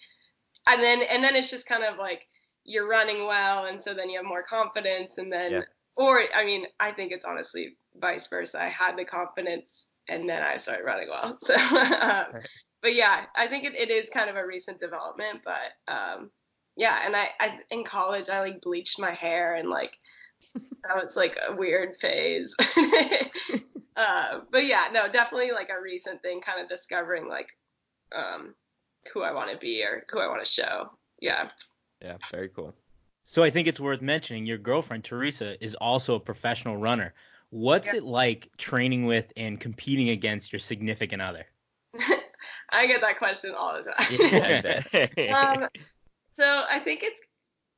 and then and then it's just kind of like you're running well and so then you have more confidence and then Yeah. or I mean, I think it's honestly vice versa. I had the confidence and then I started running well. *laughs* So um, but yeah, I think it, it is kind of a recent development, but um yeah, and I, I in college I like bleached my hair and like *laughs* that was like a weird phase. *laughs* uh, but yeah, no, definitely like a recent thing, kind of discovering like um, who I want to be or who I want to show. Yeah. Yeah, very cool. So I think it's worth mentioning your girlfriend Teresa is also a professional runner. What's Yeah. it like training with and competing against your significant other? *laughs* I get that question all the time. Yeah, *laughs* um, so I think it's,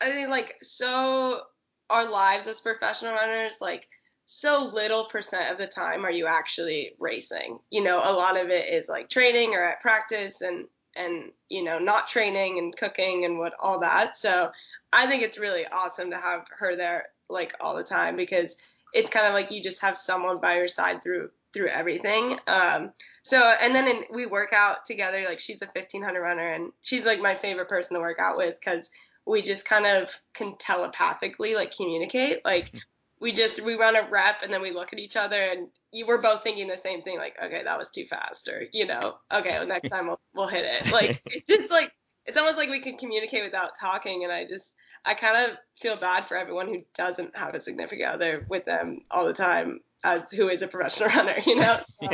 I mean, like so our lives as professional runners, like so little percent of the time are you actually racing. You know, a lot of it is like training or at practice and and you know not training and cooking and what all that. So I think it's really awesome to have her there like all the time because it's kind of like you just have someone by your side through through everything. Um, so and then in, we work out together. Like she's a 1500 runner and she's like my favorite person to work out with because we just kind of can telepathically like communicate. Like we just we run a rep and then we look at each other and you were both thinking the same thing. Like okay, that was too fast, or you know, okay, well, next *laughs* time we'll we'll hit it. Like it's just like it's almost like we can communicate without talking. And I just I kind of feel bad for everyone who doesn't have a significant other with them all the time, as who is a professional *laughs* runner, you know. So,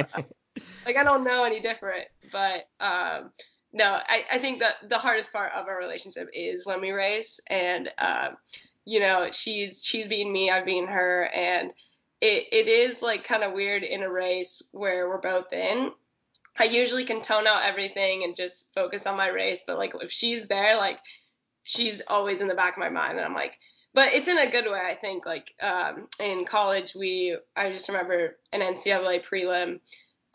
like I don't know any different, but um, no, I, I think that the hardest part of our relationship is when we race, and um, you know, she's she's beaten me, I've beaten her, and it it is like kind of weird in a race where we're both in. I usually can tone out everything and just focus on my race, but like if she's there, like she's always in the back of my mind, and I'm like, but it's in a good way, I think. Like um, in college, we I just remember an NCAA prelim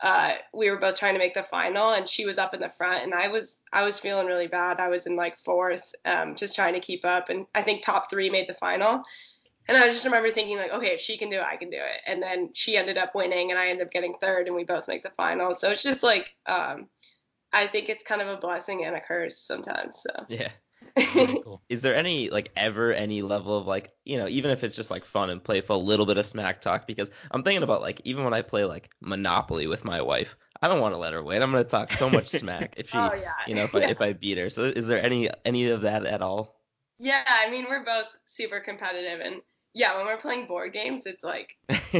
uh, we were both trying to make the final, and she was up in the front, and I was I was feeling really bad. I was in like fourth, um, just trying to keep up, and I think top three made the final. And I just remember thinking like, okay, if she can do it, I can do it. And then she ended up winning, and I ended up getting third, and we both make the final. So it's just like, um, I think it's kind of a blessing and a curse sometimes. So Yeah. Really *laughs* cool. Is there any like ever any level of like you know even if it's just like fun and playful, a little bit of smack talk? Because I'm thinking about like even when I play like Monopoly with my wife, I don't want to let her win. I'm gonna talk so much *laughs* smack if she, Oh, yeah. you know, if I if I beat her. So is there any any of that at all? yeah, I mean we're both super competitive, and yeah, when we're playing board games, it's like *laughs*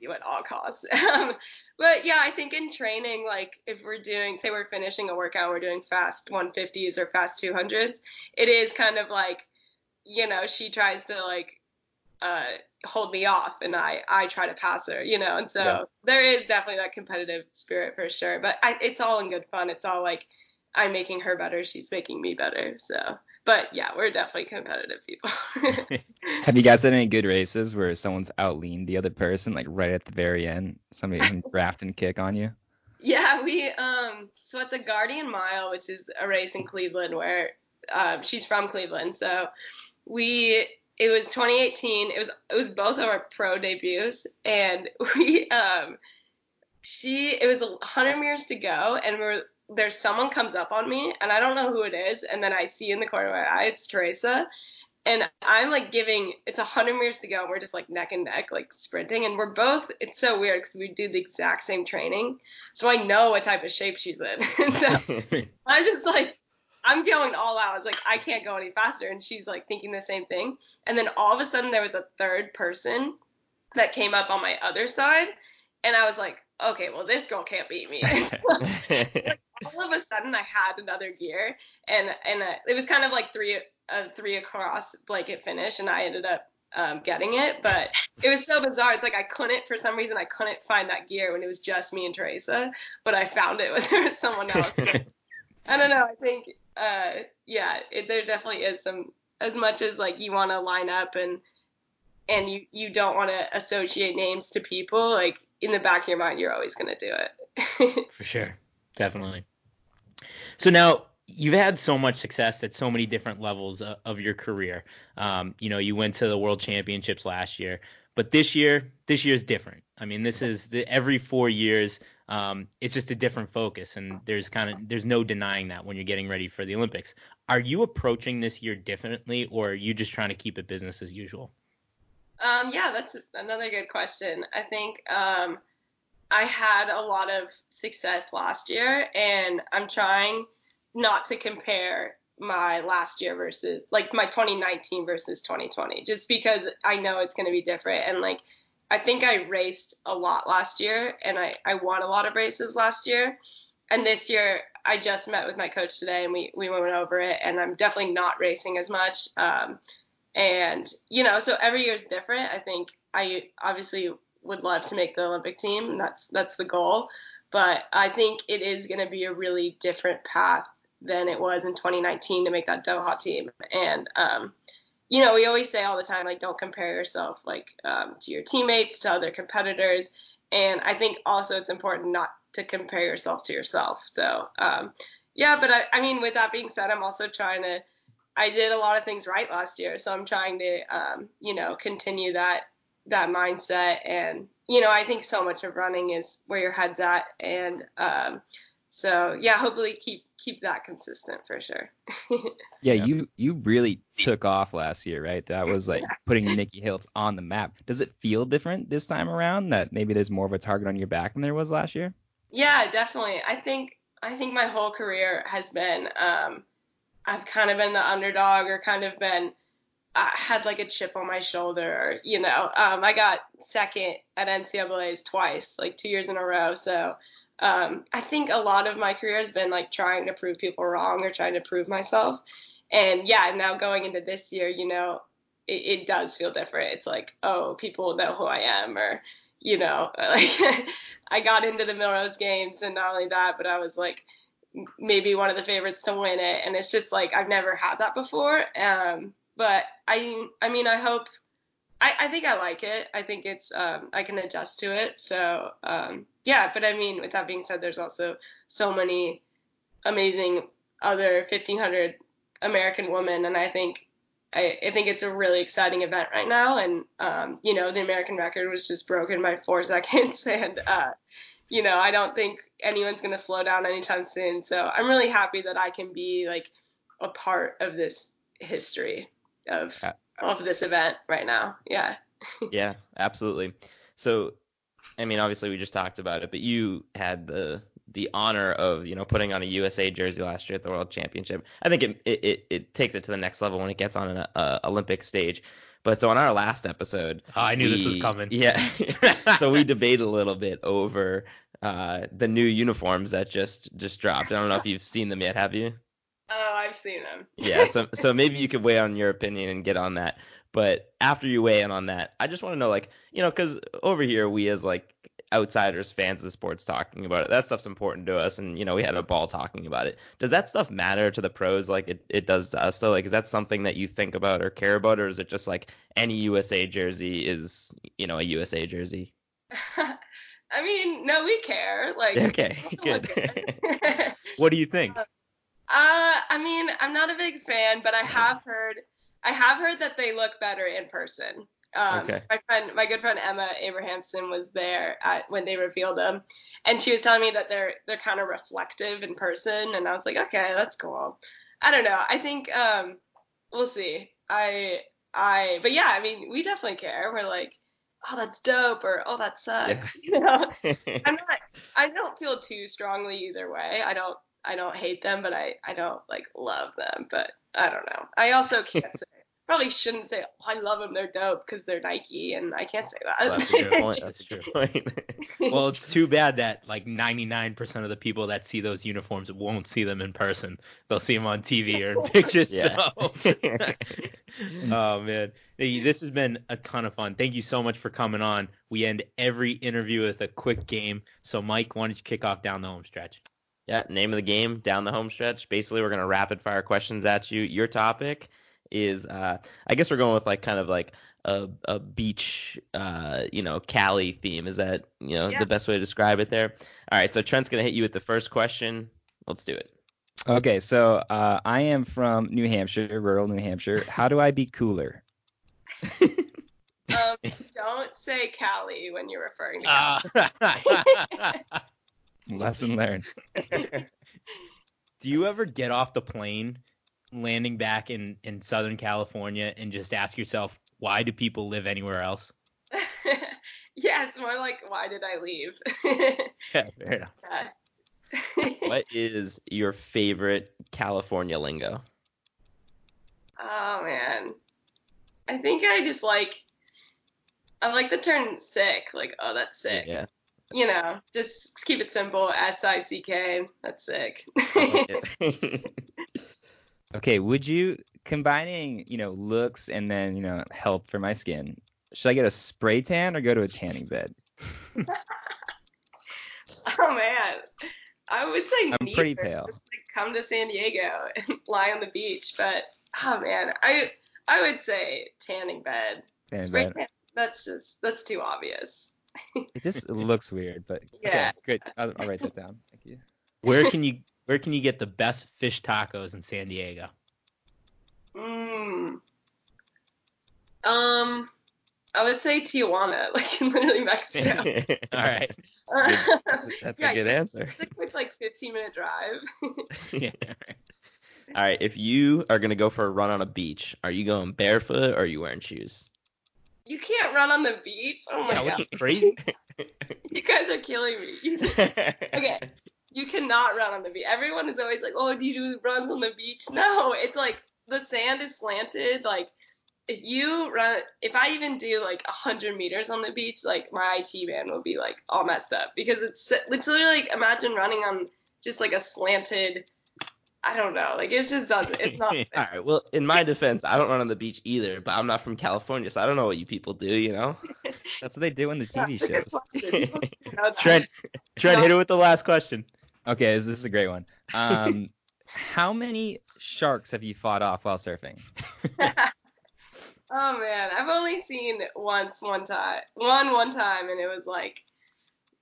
you at all costs. *laughs* Um, but yeah, I think in training, like if we're doing, say we're finishing a workout, we're doing fast 150s or fast 200s, it is kind of like, you know, she tries to like uh, hold me off, and I I try to pass her, you know, and so Yeah. there is definitely that competitive spirit for sure. But I, it's all in good fun. It's all like I'm making her better, she's making me better. So, but yeah, we're definitely competitive people. *laughs* Have you guys had any good races where someone's outleaned the other person, like right at the very end? Somebody can *laughs* draft and kick on you? Yeah, we um so at the Guardian Mile, which is a race in Cleveland where um, she's from Cleveland. So we it was 2018. It was it was both of our pro debuts, and *laughs* we um she it was 100 meters to go, and we're there's someone comes up on me, and I don't know who it is, and then I see in the corner of my eye it's Teresa. And I'm like giving, it's a 100 meters to go, and we're just like neck and neck, like sprinting. And we're both, it's so weird because we do the exact same training. So I know what type of shape she's in. *laughs* and so *laughs* I'm just like, I'm going all out. I was like, I can't go any faster. And she's like thinking the same thing. And then all of a sudden, there was a third person that came up on my other side. And I was like, okay, well, this girl can't beat me. *laughs* So all of a sudden, I had another gear. And, and uh, it was kind of like three, a three across blanket finish. And I ended up um, getting it. But it was so bizarre. It's like I couldn't, for some reason, I couldn't find that gear when it was just me and Teresa. But I found it *laughs* when there was someone else. *laughs* I don't know. I think, uh, yeah, it, there definitely is some. As much as like you want to line up and and you you don't want to associate names to people, like in the back of your mind, you're always gonna do it. *laughs* For sure. Definitely. So now you've had so much success at so many different levels of, of your career. Um, you know, you went to the World Championships last year, but this year, this year is different. I mean, this is the, every four years, um, it's just a different focus, and there's kind of there's no denying that when you're getting ready for the Olympics. Are you approaching this year differently, or are you just trying to keep it business as usual? Um, yeah, that's another good question. I think um, I had a lot of success last year, and I'm trying not to compare my last year versus like my 2019 versus 2020, just because I know it's going to be different. And like, I think I raced a lot last year, and I, I won a lot of races last year. And this year, I just met with my coach today, and we, we went over it, and I'm definitely not racing as much. Um, and you know so every year is different i think i obviously would love to make the olympic team that's that's the goal. But i think it is going to be a really different path than it was in 2019 to make that doha team. And um, you know we always say all the time like don't compare yourself like um, to your teammates to other competitors. And i think also it's important not to compare yourself to yourself. So um, yeah but I, I mean with that being said i'm also trying to I did a lot of things right last year, so I'm trying to, um, you know, continue that that mindset. And you know, I think so much of running is where your head's at, and um, so yeah, hopefully keep keep that consistent for sure. *laughs* Yeah, you you really took off last year, right? That was like putting Nikki Hiltz on the map. Does it feel different this time around that maybe there's more of a target on your back than there was last year? yeah, definitely. I think I think my whole career has been um, I've kind of been the underdog or kind of been I had like a chip on my shoulder, you know. Um, I got second at NCAA's twice, like two years in a row. So um, I think a lot of my career has been like trying to prove people wrong or trying to prove myself. And yeah, now going into this year, you know, it, it does feel different. It's like, oh, people know who I am, or you know, *laughs* like I got into the Millrose games, and not only that, but I was like maybe one of the favorites to win it and it's just like I've never had that before um but I I mean I hope I, I think I like it. I think it's um, I can adjust to it. So um, yeah, but I mean, with that being said, there's also so many amazing other 1500 American women, and I think I, I think it's a really exciting event right now. And um, you know, the American record was just broken by four *laughs* seconds, and uh, you know, I don't think anyone's gonna slow down anytime soon. So I'm really happy that I can be like a part of this history of of this event right now. Yeah. *laughs* yeah, absolutely. So, I mean, obviously we just talked about it, but you had the the honor of you know putting on a USA jersey last year at the World Championship. I think it it, it takes it to the next level when it gets on an uh, Olympic stage. But so on our last episode, oh, I knew we, this was coming. Yeah, *laughs* *laughs* so we debated a little bit over uh, the new uniforms that just just dropped. I don't know if you've seen them yet. Have you? I've seen them. *laughs* yeah, so so maybe you could weigh on your opinion and get on that. But after you weigh in on that, I just want to know, like, you know, because over here we as like outsiders, fans of the sports, talking about it, that stuff's important to us, and you know, we had a ball talking about it. Does that stuff matter to the pros like it, it does to us? Though, like, is that something that you think about or care about, or is it just like any USA jersey is, you know, a USA jersey? *laughs* I mean, no, we care. Like, okay, *laughs* good. what do you think? Uh, Uh, I mean, I'm not a big fan, but I have heard I have heard that they look better in person. Um, okay. My friend, my good friend Emma Abrahamson was there at when they revealed them, and she was telling me that they're they're kind of reflective in person, and I was like, okay, that's cool. I don't know. I think um, we'll see. I I, but yeah, I mean, we definitely care. We're like, oh, that's dope, or oh, that sucks. Yeah. *laughs* You know, *laughs* I'm not. I don't feel too strongly either way. I don't. I don't hate them, but I I don't like love them. But I don't know. I also *laughs* can't say probably shouldn't say oh, I love them. They're dope because they're Nike, and I can't say that. Well, that's a good *laughs* point. That's a good point. *laughs* well, it's too bad that like 99% of the people that see those uniforms won't see them in person. They'll see them on TV or in pictures. Yeah. So. oh man, hey, this has been a ton of fun. Thank you so much for coming on. We end every interview with a quick game. So Mike, why don't you kick off down the home stretch? Yeah, name of the game, down the home stretch. Basically, we're gonna rapid fire questions at you. Your topic is, uh, I guess we're going with like kind of like a, a beach, uh, you know, Cali theme. Is that you know Yeah. the best way to describe it there? All right, so Trent's gonna hit you with the first question. Let's do it. Okay, so uh, I am from New Hampshire, rural New Hampshire. How do I be cooler? *laughs* Um, don't say Cali when you're referring to *laughs* Cali. *laughs* Lesson learned. *laughs* *laughs* do you ever get off the plane landing back in in Southern California and just ask yourself why do people live anywhere else? *laughs* yeah, it's more like why did I leave? Yeah, fair enough. Yeah. what is your favorite California lingo? Oh man, I think I just like I like the term sick. Like, oh, that's sick. Yeah. You know, just keep it simple. S I C K. That's sick. I like it. Okay, would you combining, you know, looks and then, you know, help for my skin? Should I get a spray tan or go to a tanning bed? *laughs* oh man, I would say I'm pretty pale. Just like come to San Diego and *laughs* lie on the beach. But oh man, I I would say tanning bed. Tanning Spray bed. tan. That's just that's too obvious. It just *laughs* looks weird, but Yeah. okay, great. I'll, I'll write that down. Thank you. Where can you where can you get the best fish tacos in San Diego? Mm. Um, I would say Tijuana, *laughs* like literally Mexico. *laughs* All right. That's Yeah, a good answer. It's a like 15 minute drive. Yeah. All right, if you are gonna go for a run on a beach, are you going barefoot or are you wearing shoes? You can't run on the beach. Oh my Yeah, god, you crazy? *laughs* you guys are killing me. *laughs* okay, you cannot run on the beach. Everyone is always like, "Oh, do you do runs on the beach?" No, it's like the sand is slanted. Like if you run, if I even do like hundred meters on the beach, like my IT band will be like all messed up because it's it's literally like imagine running on just like a slanted. I don't know, like it's just doesn't. It's not. *laughs* All right. Well, in my defense, I don't run on the beach either, but I'm not from California, so I don't know what you people do. You know. *laughs* That's what they do in the TV it's shows. question. You know that. Trent, *laughs* Trent, hit it with the last question. Okay, this, this is a great one. Um, how many sharks have you fought off while surfing? Oh man, I've only seen once one time, one one time, and it was like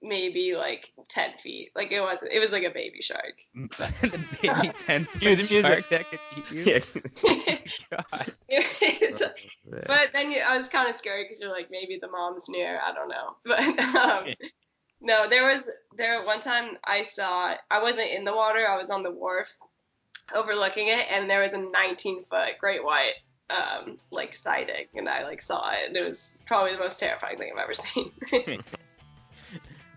maybe like ten feet. Like it wasn't. It was like a baby shark. *laughs* the baby *laughs* ten Dude, the music- shark that could eat you. *laughs* Yeah. God. It's- Yeah. but then you, I was kind of scared because you're like maybe the mom's near. I don't know. But um, no, there was there one time I saw. I wasn't in the water. I was on the wharf overlooking it, and there was a 19 foot great white um, like sighting, and I like saw it, and it was probably the most terrifying thing I've ever seen.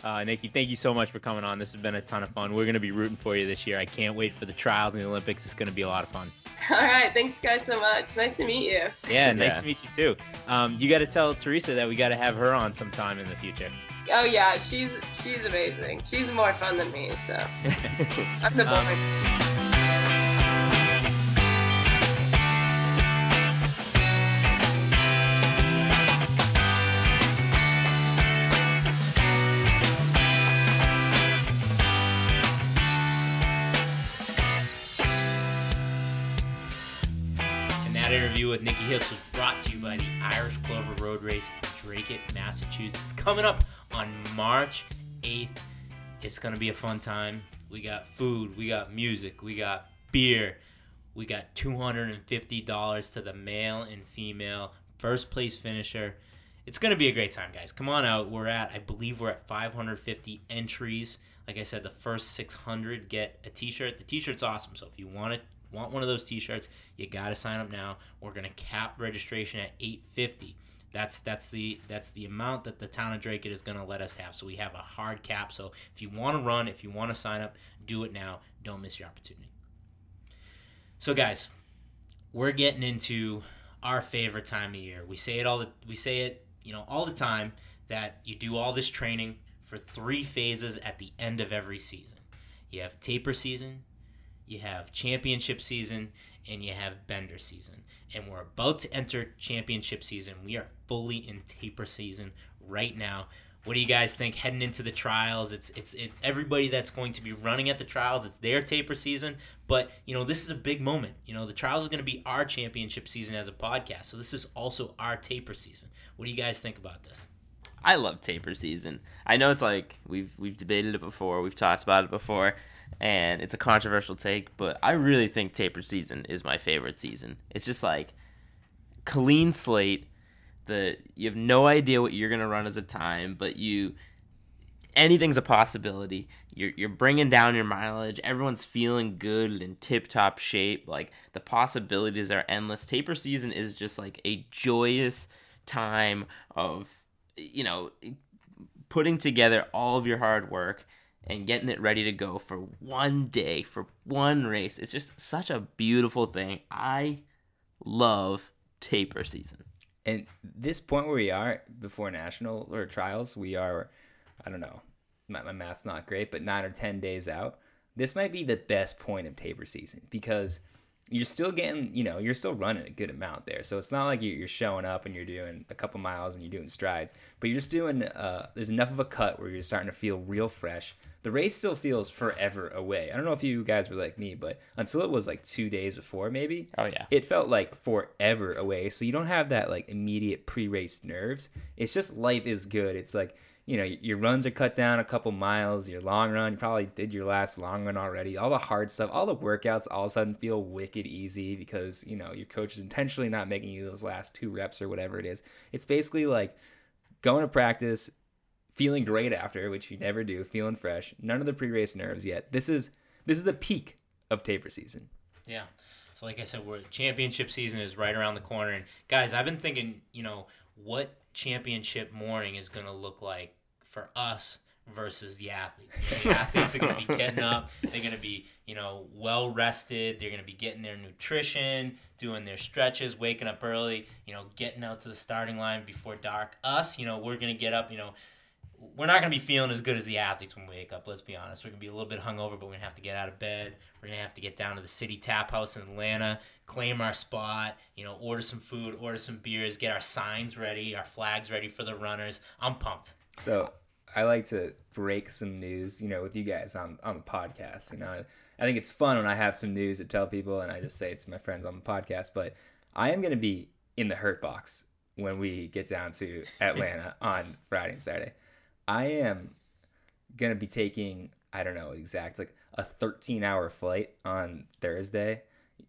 Uh, Nikki, thank you so much for coming on. This has been a ton of fun. We're going to be rooting for you this year. I can't wait for the trials and the Olympics. It's going to be a lot of fun. *laughs* All right, thanks guys so much. Nice to meet you. Yeah, nice Yeah. to meet you too. Um, you got to tell Teresa that we got to have her on sometime in the future. Oh yeah, she's she's amazing. She's more fun than me, so *laughs* I'm the Um, Hicks was brought to you by the Irish Clover Road Race in Drake, Massachusetts. Coming up on March 8th. It's going to be a fun time. We got food, we got music, we got beer, we got $250 to the male and female first place finisher. It's going to be a great time, guys. Come on out. We're at, I believe we're at 550 entries. Like I said, the first 600 get a t-shirt. The t-shirt's awesome. So if you want it, want one of those t-shirts, you got to sign up now. We're going to cap registration at 850. That's that's the that's the amount that the town of Drake is going to let us have. So we have a hard cap. So if you want to run, if you want to sign up, do it now. Don't miss your opportunity. So guys, we're getting into our favorite time of year. We say it all the we say it, you know, all the time that you do all this training for three phases at the end of every season. You have taper season, you have championship season, and you have bender season. And we're about to enter championship season. We are fully in taper season right now. What do you guys think heading into the trials? It's it's it, everybody that's going to be running at the trials. It's their taper season, but you know this is a big moment. You know the trials is going to be our championship season as a podcast, so this is also our taper season. What do you guys think about this? I love taper season. I know it's like we've we've debated it before, we've talked about it before, and it's a controversial take, but I really think taper season is my favorite season. It's just like clean slate. The you have no idea what you're gonna run as a time, but you anything's a possibility. You're you're bringing down your mileage. Everyone's feeling good and tip top shape. Like the possibilities are endless. Taper season is just like a joyous time of you know putting together all of your hard work and getting it ready to go for one day for one race. It's just such a beautiful thing. I love taper season. And this point where we are before national or trials, we are, I don't know, my, my math's not great, but nine or 10 days out. This might be the best point of taper season because you're still getting, you know, you're still running a good amount there. So it's not like you- you're showing up and you're doing a couple miles and you're doing strides, but you're just doing, uh, there's enough of a cut where you're starting to feel real fresh. The race still feels forever away. I don't know if you guys were like me, but until it was like two days before, maybe, Oh yeah. it felt like forever away. So you don't have that like immediate pre-race nerves. It's just life is good. It's like you know your runs are cut down a couple miles. Your long run, you probably did your last long run already. All the hard stuff, all the workouts, all of a sudden feel wicked easy because you know your coach is intentionally not making you those last two reps or whatever it is. It's basically like going to practice, feeling great after, which you never do, feeling fresh. None of the pre-race nerves yet. This is this is the peak of taper season. Yeah. So like I said, we're championship season is right around the corner, and guys, I've been thinking, you know, what championship morning is going to look like for us versus the athletes. The *laughs* athletes are going to be getting up. They're going to be, you know, well rested. They're going to be getting their nutrition, doing their stretches, waking up early. You know, getting out to the starting line before dark. Us, you know, we're going to get up. You know, we're not going to be feeling as good as the athletes when we wake up. Let's be honest. We're going to be a little bit hungover, but we're going to have to get out of bed. We're going to have to get down to the City Tap House in Atlanta, claim our spot, you know, order some food, order some beers, get our signs ready, our flags ready for the runners. I'm pumped. So I like to break some news, you know, with you guys on on the podcast. You know, I think it's fun when I have some news to tell people, and I just say it's my friends on the podcast. But I am going to be in the hurt box when we get down to *laughs* Atlanta on Friday and Saturday. I am gonna be taking I don't know exact like a 13 hour flight on Thursday,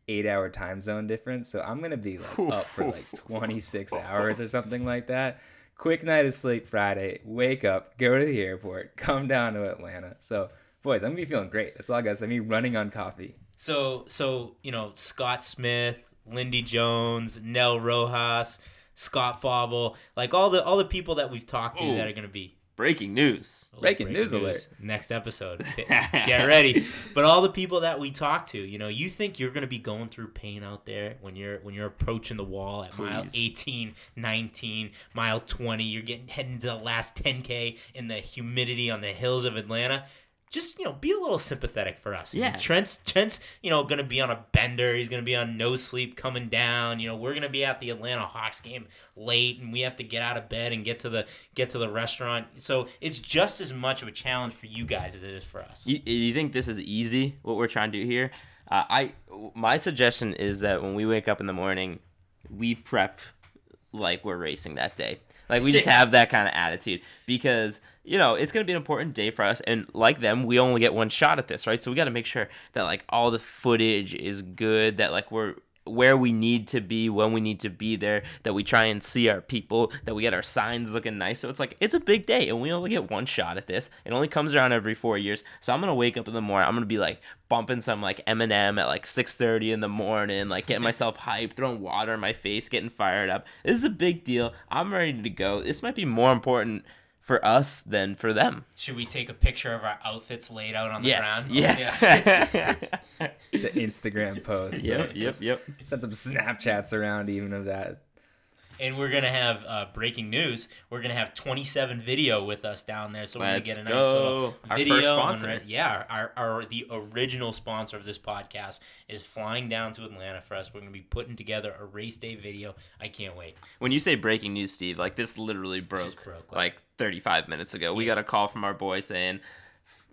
eight hour time zone difference. So I'm gonna be like up for like *laughs* 26 hours or something like that. Quick night of sleep Friday, wake up, go to the airport, *laughs* come down to Atlanta. So boys, I'm gonna be feeling great. That's all I got. So me running on coffee. So so you know Scott Smith, Lindy Jones, Nell Rojas, Scott Fauble, like all the all the people that we've talked to Ooh. that are gonna be Breaking news. Oh, Breaking news alert. Next episode. *laughs* Get ready. But all the people that we talk to, you know, you think you're going to be going through pain out there when you're when you're approaching the wall at mile 18, 19, mile 20, you're getting heading to the last 10k in the humidity on the hills of Atlanta. Just, you know, be a little sympathetic for us. Yeah. Trent's Trent's, you know, going to be on a bender. He's going to be on no sleep coming down. You know, we're going to be at the Atlanta Hawks game late and we have to get out of bed and get to the get to the restaurant. So, it's just as much of a challenge for you guys as it is for us. You, you think this is easy? What we're trying to do here? Uh, I my suggestion is that when we wake up in the morning, we prep like we're racing that day. Like we just have that kind of attitude because you know it's gonna be an important day for us, and like them, we only get one shot at this, right? So we got to make sure that like all the footage is good, that like we're where we need to be when we need to be there that we try and see our people that we get our signs looking nice. So it's like it's a big day and we only get one shot at this. It only comes around every four years. So i'm gonna wake up in the morning i'm gonna be like bumping some like eminem at like 6.30 in the morning like getting myself *laughs* hyped throwing water in my face getting fired up. This is a big deal. I'm ready to go. This might be more important for us than for them Should we take a picture of our outfits laid out on the yes ground? yes Yeah. *laughs* The Instagram post. yep yep yep Send some Snapchats around even of that. and we're gonna have uh, breaking news. We're gonna have 27 video with us down there, so we're gonna get a nice go. little Our video. first sponsor. re- yeah, our, our the original sponsor of this podcast is flying down to Atlanta for us. We're gonna be putting together a race day video. I can't wait. When you say breaking news, Steve, like this literally broke, Just broke, like 35 minutes ago. We got a call from our boy saying,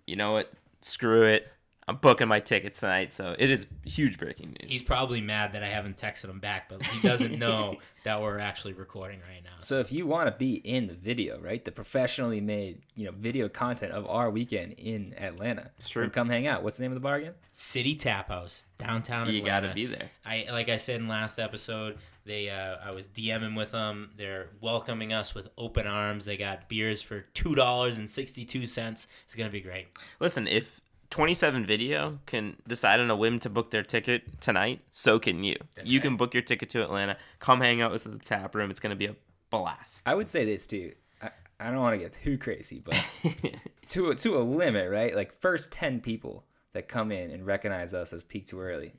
you know what, screw it. I'm booking my tickets tonight. So it is huge breaking news. He's probably mad that I haven't texted him back, but he doesn't *laughs* know that we're actually recording right now. So if you want to be in the video, right, the professionally made, you know, video content of our weekend in Atlanta, It's true. then come hang out. What's the name of the bar again? City Tap House downtown. you got to be there. I like I said in last episode, they uh, I was DMing with them. They're welcoming us with open arms. They got beers for two dollars and sixty two cents. It's gonna be great. Listen, if 27 Video can decide on a whim to book their ticket tonight, so can you. That's you right. can book your ticket to Atlanta. Come hang out with us at the tap room. It's going to be a blast. I would say this too. I, I don't want to get too crazy, but *laughs* to a, to a limit, right? Like first ten people that come in and recognize us as peak too early,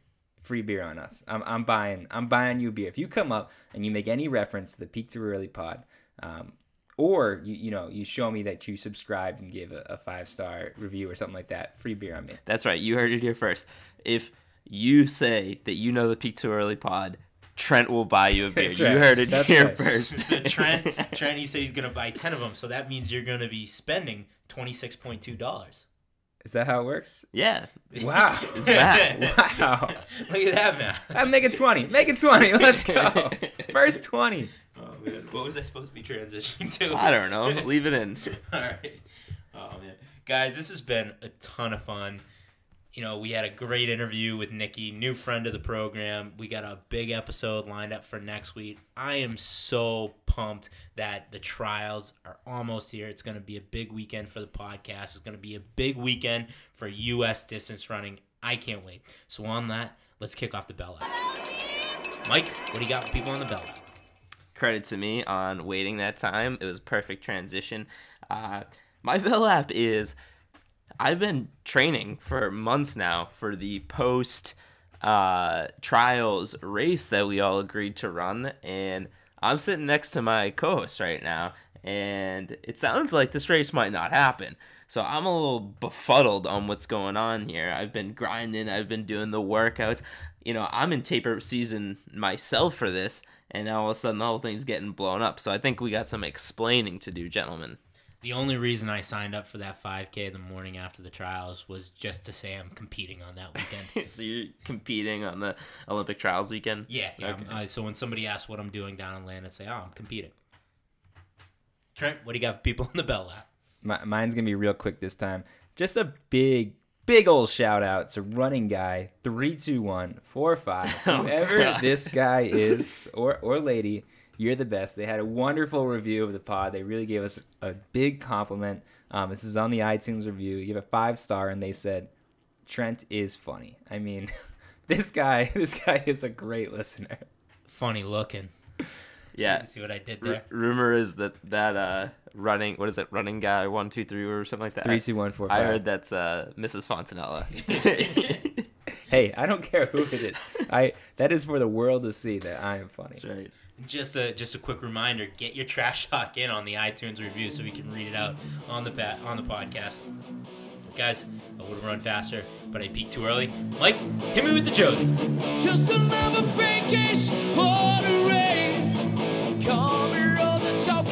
free beer on us. I'm, I'm buying I'm buying you a beer if you come up and you make any reference to the peak too early pod, um, or you you know you show me that you subscribed and gave a, a five star review or something like that. Free beer on me. That's right. You heard it here first. If you say that you know the Peak Too Early pod, Trent will buy you a beer. That's You right. heard it That's here right. first. So Trent *laughs* Trent he said he's gonna buy ten of them. So that means you're gonna be spending twenty six point two dollars. Is that how it works? yeah. Wow. *laughs* It's bad. *laughs* Wow. Look at that man. I'm making twenty. Make it twenty. Let's go. *laughs* First twenty. Oh man, what was I supposed to be transitioning to? I don't know. Leave it in. All right. Oh man, guys, this has been a ton of fun. You know, we had a great interview with Nikki, new friend of the program. We got a big episode lined up for next week. I am so pumped that the trials are almost here. It's going to be a big weekend for the podcast. It's going to be a big weekend for U.S. distance running. I can't wait. So on that, let's kick off the bell lap. Mike, what do you got for people on the bell lap? Credit to me on waiting that time. It was a perfect transition. Uh, my *laughs* Bell lap is I've been training for months now for the post uh, trials race that we all agreed to run, and I'm sitting next to my co-host right now, and it sounds like this race might not happen. So I'm a little befuddled on what's going on here. I've been grinding, I've been doing the workouts. You know, I'm in taper season myself for this, and now all of a sudden the whole thing's getting blown up. So I think we got some explaining to do, gentlemen. The only reason I signed up for that 5K the morning after the trials was just to say I'm competing on that weekend. *laughs* so you're competing on the Olympic trials weekend? yeah. yeah Okay. uh, so when somebody asks what I'm doing down in land, I say, oh, I'm competing. Trent, what do you got for people in the bell lap? My, mine's gonna be real quick this time. Just a big, big old shout out to running guy three two one four five. *laughs* Oh, Whoever God. this guy is or or lady, you're the best. They had a wonderful review of the pod. They really gave us a big compliment. Um, this is on the iTunes review. You have a five star, and they said Trent is funny. I mean, *laughs* this guy, *laughs* this guy is a great listener. Funny looking. *laughs* Yeah. See, see what I did R- there? rumor is that that uh running what is it running guy one two three or something like that. Three two one four I heard that's uh Mrs. Fontanella. Hey, I don't care who it is. I that is for the world to see that I am funny. that's right. Just a just a quick reminder: get your trash *laughs* talk in on the iTunes review so we can read it out on the pa- on the podcast. Guys, I would have run faster, but I peaked too early. Mike, hit me with the Josie. Just another vacation for the rain. Come here on the talk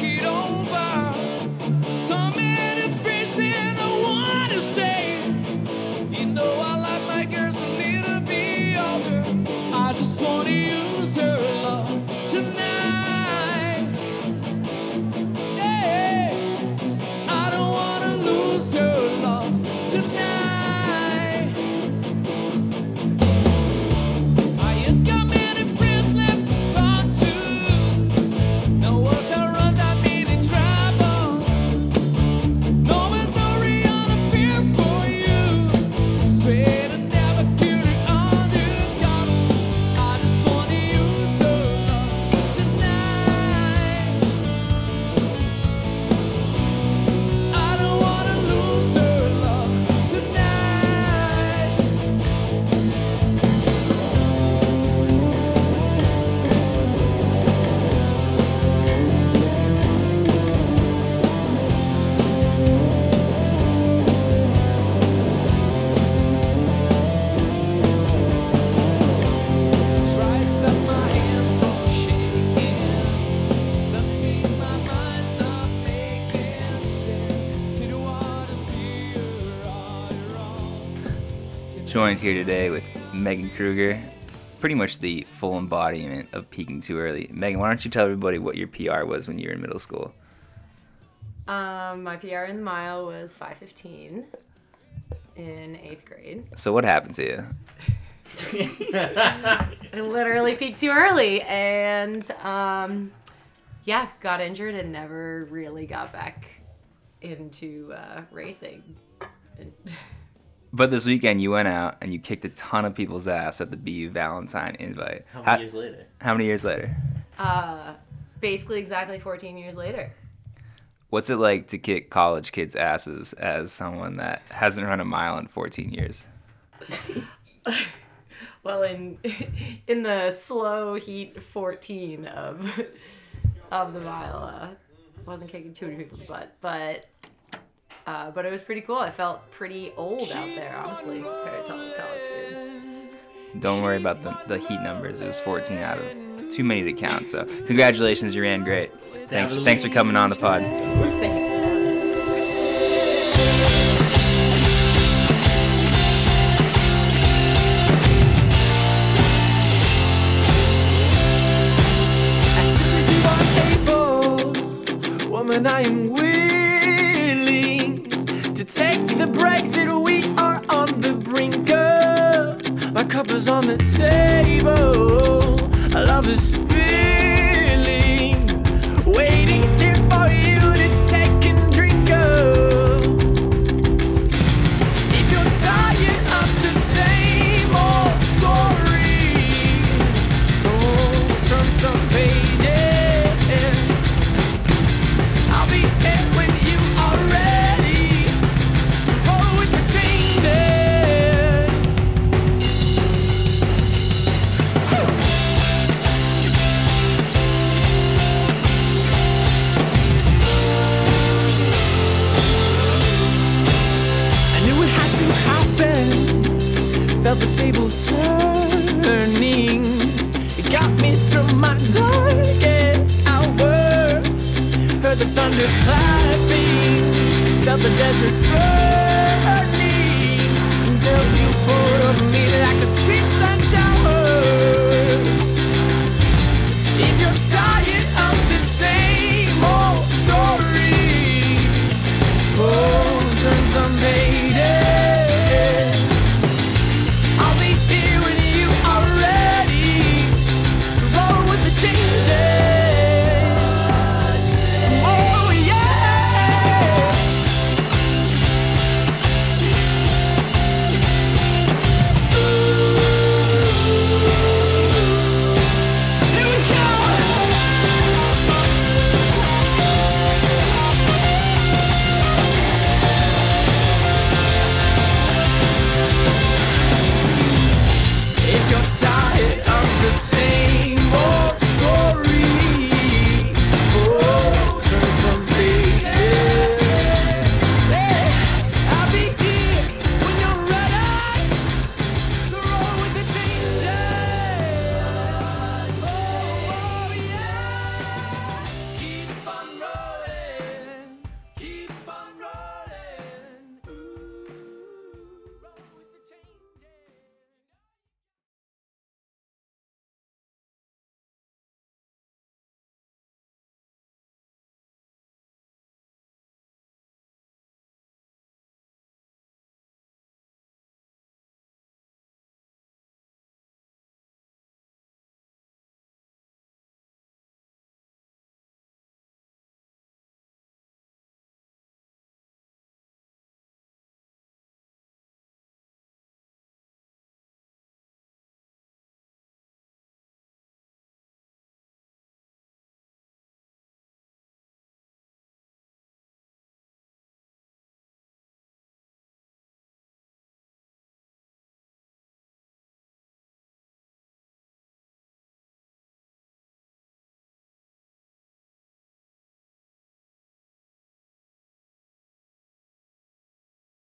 Joined here today with Megan Kruger, pretty much the full embodiment of peaking too early. Megan, why don't you tell everybody what your PR was when you were in middle school? Um, my PR in the mile was 515 in eighth grade. So what happened to you? *laughs* I literally peaked too early and um, yeah, got injured and never really got back into uh, racing. And- But this weekend you went out and you kicked a ton of people's ass at the BU Valentine invite. How, many how, years later? how many years later? uh, basically, exactly 14 years later. What's it like to kick college kids' asses as someone that hasn't run a mile in 14 years? *laughs* Well, in *laughs* in the slow heat 14 of of the mile, uh, wasn't kicking too many people's butt, but uh, but it was pretty cool. I felt pretty old out there, honestly, compared to all the college kids. Don't worry about the, the heat numbers. It was 14 out of too many to count. So congratulations, you ran great. Thanks, thanks for coming on the pod. Thanks. for having me. Take the break that we are on the brink of. My cup is on the table, our love is felt the desert burning. Until you pulled me like